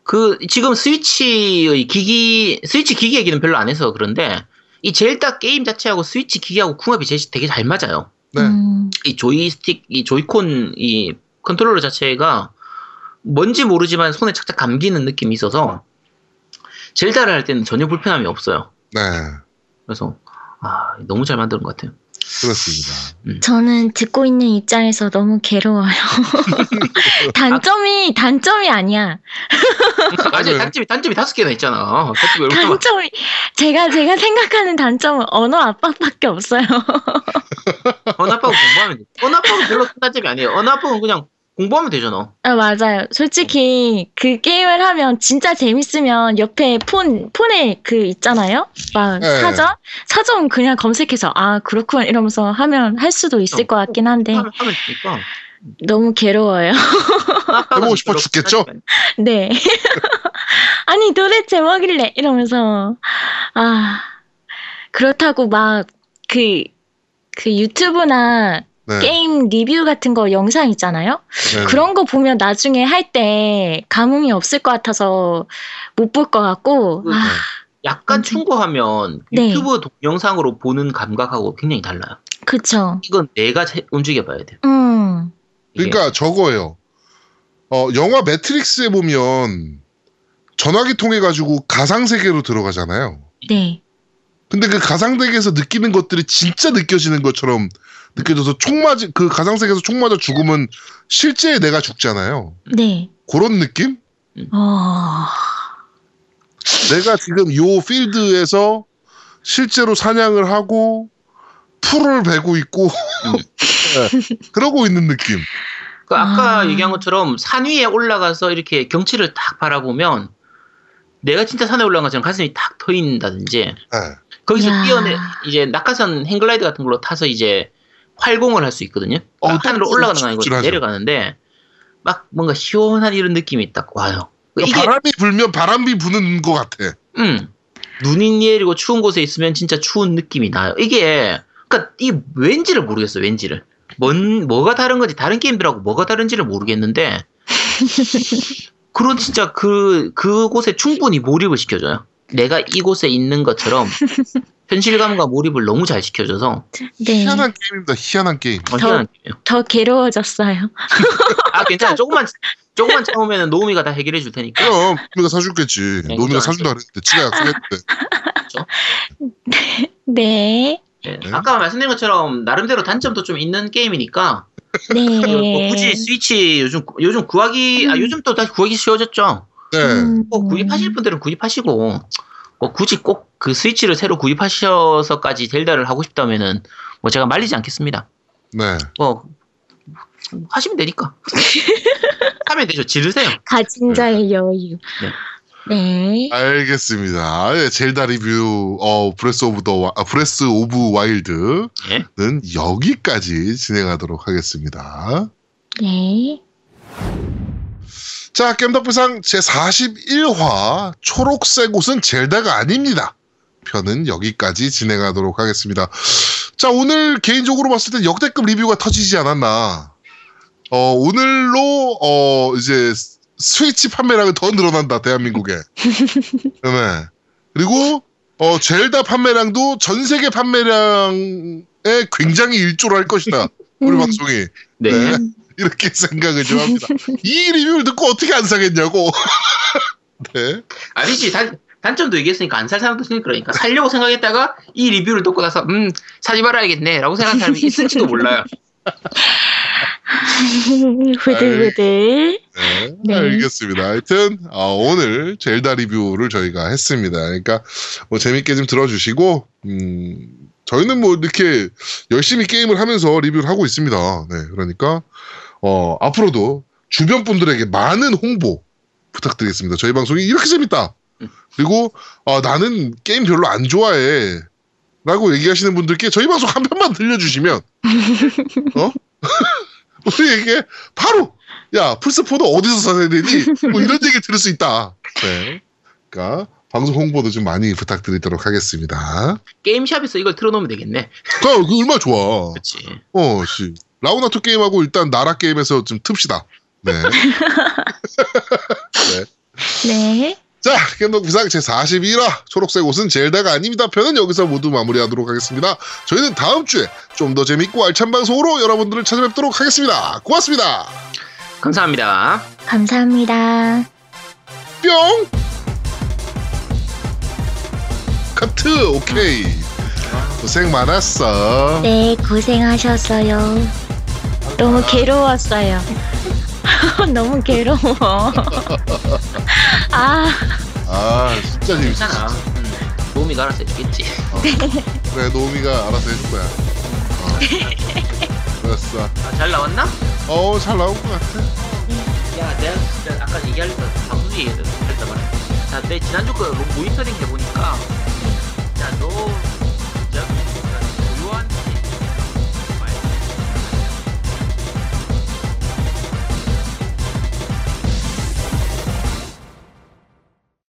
그 지금 스위치의 기기 스위치 기기 얘기는 별로 안 해서 그런데 이 젤다 게임 자체하고 스위치 기기하고 궁합이 제- 되게 잘 맞아요. 네. 음. 이 조이스틱, 이 조이콘, 이 컨트롤러 자체가 뭔지 모르지만 손에 착착 감기는 느낌이 있어서 젤다를 할 때는 전혀 불편함이 없어요. 네. 그래서 아 너무 잘 만든 것 같아요. 그렇습니다. 저는 듣고 있는 입장에서 너무 괴로워요. 단점이 단점이 아니야. 아직 맞아요. 단점이 단점이 다섯 개나 있잖아. 단점이 제가 제가 생각하는 단점은 언어 압박밖에 없어요. 언어학하고 공부하면 돼. 언어학은 별로 큰 단점이 아니에요. 언어학은 그냥 공부하면 되잖아. 아 맞아요. 솔직히 그 게임을 하면 진짜 재밌으면 옆에 폰 폰에 그 있잖아요. 막 네. 사전 사전 그냥 검색해서 아 그렇군 이러면서 하면 할 수도 있을 어, 것 같긴 한데 하면, 하면 되니까. 너무 괴로워요. 해보고 싶어 죽겠죠? 네. 아니 도대체 뭐길래 이러면서 아 그렇다고 막 그 그 유튜브나 네. 게임 리뷰 같은 거 영상 있잖아요. 네. 그런 거 보면 나중에 할 때 감흥이 없을 것 같아서 못 볼 것 같고 그- 아, 약간 음. 충고하면 네. 유튜브 동영상으로 보는 감각하고 굉장히 달라요. 그쵸. 이건 내가 제- 움직여 봐야 돼요. 음. 그러니까 저거예요. 어, 영화 매트릭스에 보면 전화기 통해 가지고 가상 세계로 들어가잖아요. 네. 근데 그 가상 세계에서 느끼는 것들이 진짜 느껴지는 것처럼 느껴져서 총 맞이 그 가상 세계에서 총 맞아 죽으면 실제 내가 죽잖아요. 네. 그런 느낌? 어, 내가 지금 요 필드에서 실제로 사냥을 하고 풀을 베고 있고 네, 그러고 있는 느낌. 그 아까 아. 얘기한 것처럼 산 위에 올라가서 이렇게 경치를 딱 바라보면 내가 진짜 산에 올라간 것처럼 가슴이 탁 트인다든지 네. 거기서 야. 뛰어내 이제 낙하산 행글라이드 같은 걸로 타서 이제 활공을 할 수 있거든요. 어, 하늘로 또 올라가는 거 아니고. 내려가는데 막 뭔가 시원한 이런 느낌이 딱 와요. 그러니까 이게 바람이 불면 바람이 부는 것 같아. 음, 눈이 내리고 추운 곳에 있으면 진짜 추운 느낌이 나요. 이게 그러니까 이 왠지를 모르겠어. 왠지를 뭔 뭐가 다른 건지 다른 게임들하고 뭐가 다른지를 모르겠는데 그런 진짜 그 그곳에 충분히 몰입을 시켜줘요. 내가 이곳에 있는 것처럼 현실감과 몰입을 너무 잘 시켜줘서 네. 희한한 게임입니다. 희한한 게임. 어, 더- 희한한 게임이에요. 더 괴로워졌어요. 아 괜찮아. 조금만 조금만 참으면 노우미가 다 해결해 줄 테니까. 그럼 노미가 사줄겠지. 네, 노미가 그죠. 사준다 그랬는데 지가 약속했대. 네. 예, 네. 아까 말씀드린 것처럼 나름대로 단점도 좀 있는 게임이니까 네. 뭐 굳이 스위치 요즘 요즘 구하기 아 음. 요즘 또 다시 구하기 쉬워졌죠. 네. 음. 뭐 구입하실 분들은 구입하시고 뭐 굳이 꼭 그 스위치를 새로 구입하셔서까지 젤다를 하고 싶다면은 뭐 제가 말리지 않겠습니다. 네. 뭐 하시면 되니까 하면 되죠. 지르세요. 가진 자의 여유. 네. 알겠습니다. 예, 젤다 리뷰, 어, Breath of the, 와- 아, Breath of Wild는 예. 여기까지 진행하도록 하겠습니다. 네. 자, 겜덕비상 제41화 초록색 옷은 젤다가 아닙니다. 편은 여기까지 진행하도록 하겠습니다. 자, 오늘 개인적으로 봤을 때 역대급 리뷰가 터지지 않았나. 어, 오늘로, 어, 이제 스위치 판매량이 더 늘어난다, 대한민국에. 네. 그리고, 어, 젤다 판매량도 전 세계 판매량에 굉장히 일조를 할 것이다. 우리 음. 방송이. 네. 네. 이렇게 생각을 좀 합니다. 이 리뷰를 듣고 어떻게 안 사겠냐고. 네. 아니지 단, 단점도 얘기했으니까 안 살 사람도 있으니까 그러니까 살려고 생각했다가 이 리뷰를 듣고 나서 음 사지 말아야겠네 라고 생각한 사람이 있을지도 몰라요 후들후들. 네, 네. 알겠습니다. 하여튼 어, 오늘 젤다 리뷰를 저희가 했습니다. 그러니까 뭐 재밌게 좀 들어주시고 음, 저희는 뭐 이렇게 열심히 게임을 하면서 리뷰를 하고 있습니다. 네, 그러니까 어, 앞으로도 주변 분들에게 많은 홍보 부탁드리겠습니다. 저희 방송이 이렇게 재밌다. 그리고 어, 나는 게임 별로 안 좋아해. 라고 얘기하시는 분들께 저희 방송 한 편만 들려주시면 어? 우리에게 바로 야 플스4도 어디서 사야 되니? 뭐 이런 얘기 들을 수 있다. 네. 그러니까 방송 홍보도 좀 많이 부탁드리도록 하겠습니다. 게임샵에서 이걸 틀어놓으면 되겠네 그, 그 얼마나 좋아. 그치 어, 씨. 라우나토 게임하고 일단 나라 게임에서 좀 틉시다. 네. 네. 자, 겜덕 비상 제41화 초록색 옷은 젤다가 아닙니다. 편은 여기서 모두 마무리하도록 하겠습니다. 저희는 다음 주에 좀 더 재밌고 알찬 방송으로 여러분들을 찾아뵙도록 하겠습니다. 고맙습니다. 감사합니다 감사합니다. 뿅! 카트, 오케이. 고생 많았어. 네, 고생하셨어요. 너무 괴로웠어요. 너무 괴로워. 아, 아, 진짜 재밌어. 괜찮아 음, 도우미가 알아서 해주겠지 그래, 노미가 알아서 해줄 거야. 어. 됐어. 아, 잘 나왔나? 어, 잘 나온 것 같아. 야 내가 진짜 아까 얘기하려다 방송 얘기했단 말이야 자내 지난주 거 모니터링 해보니까 야너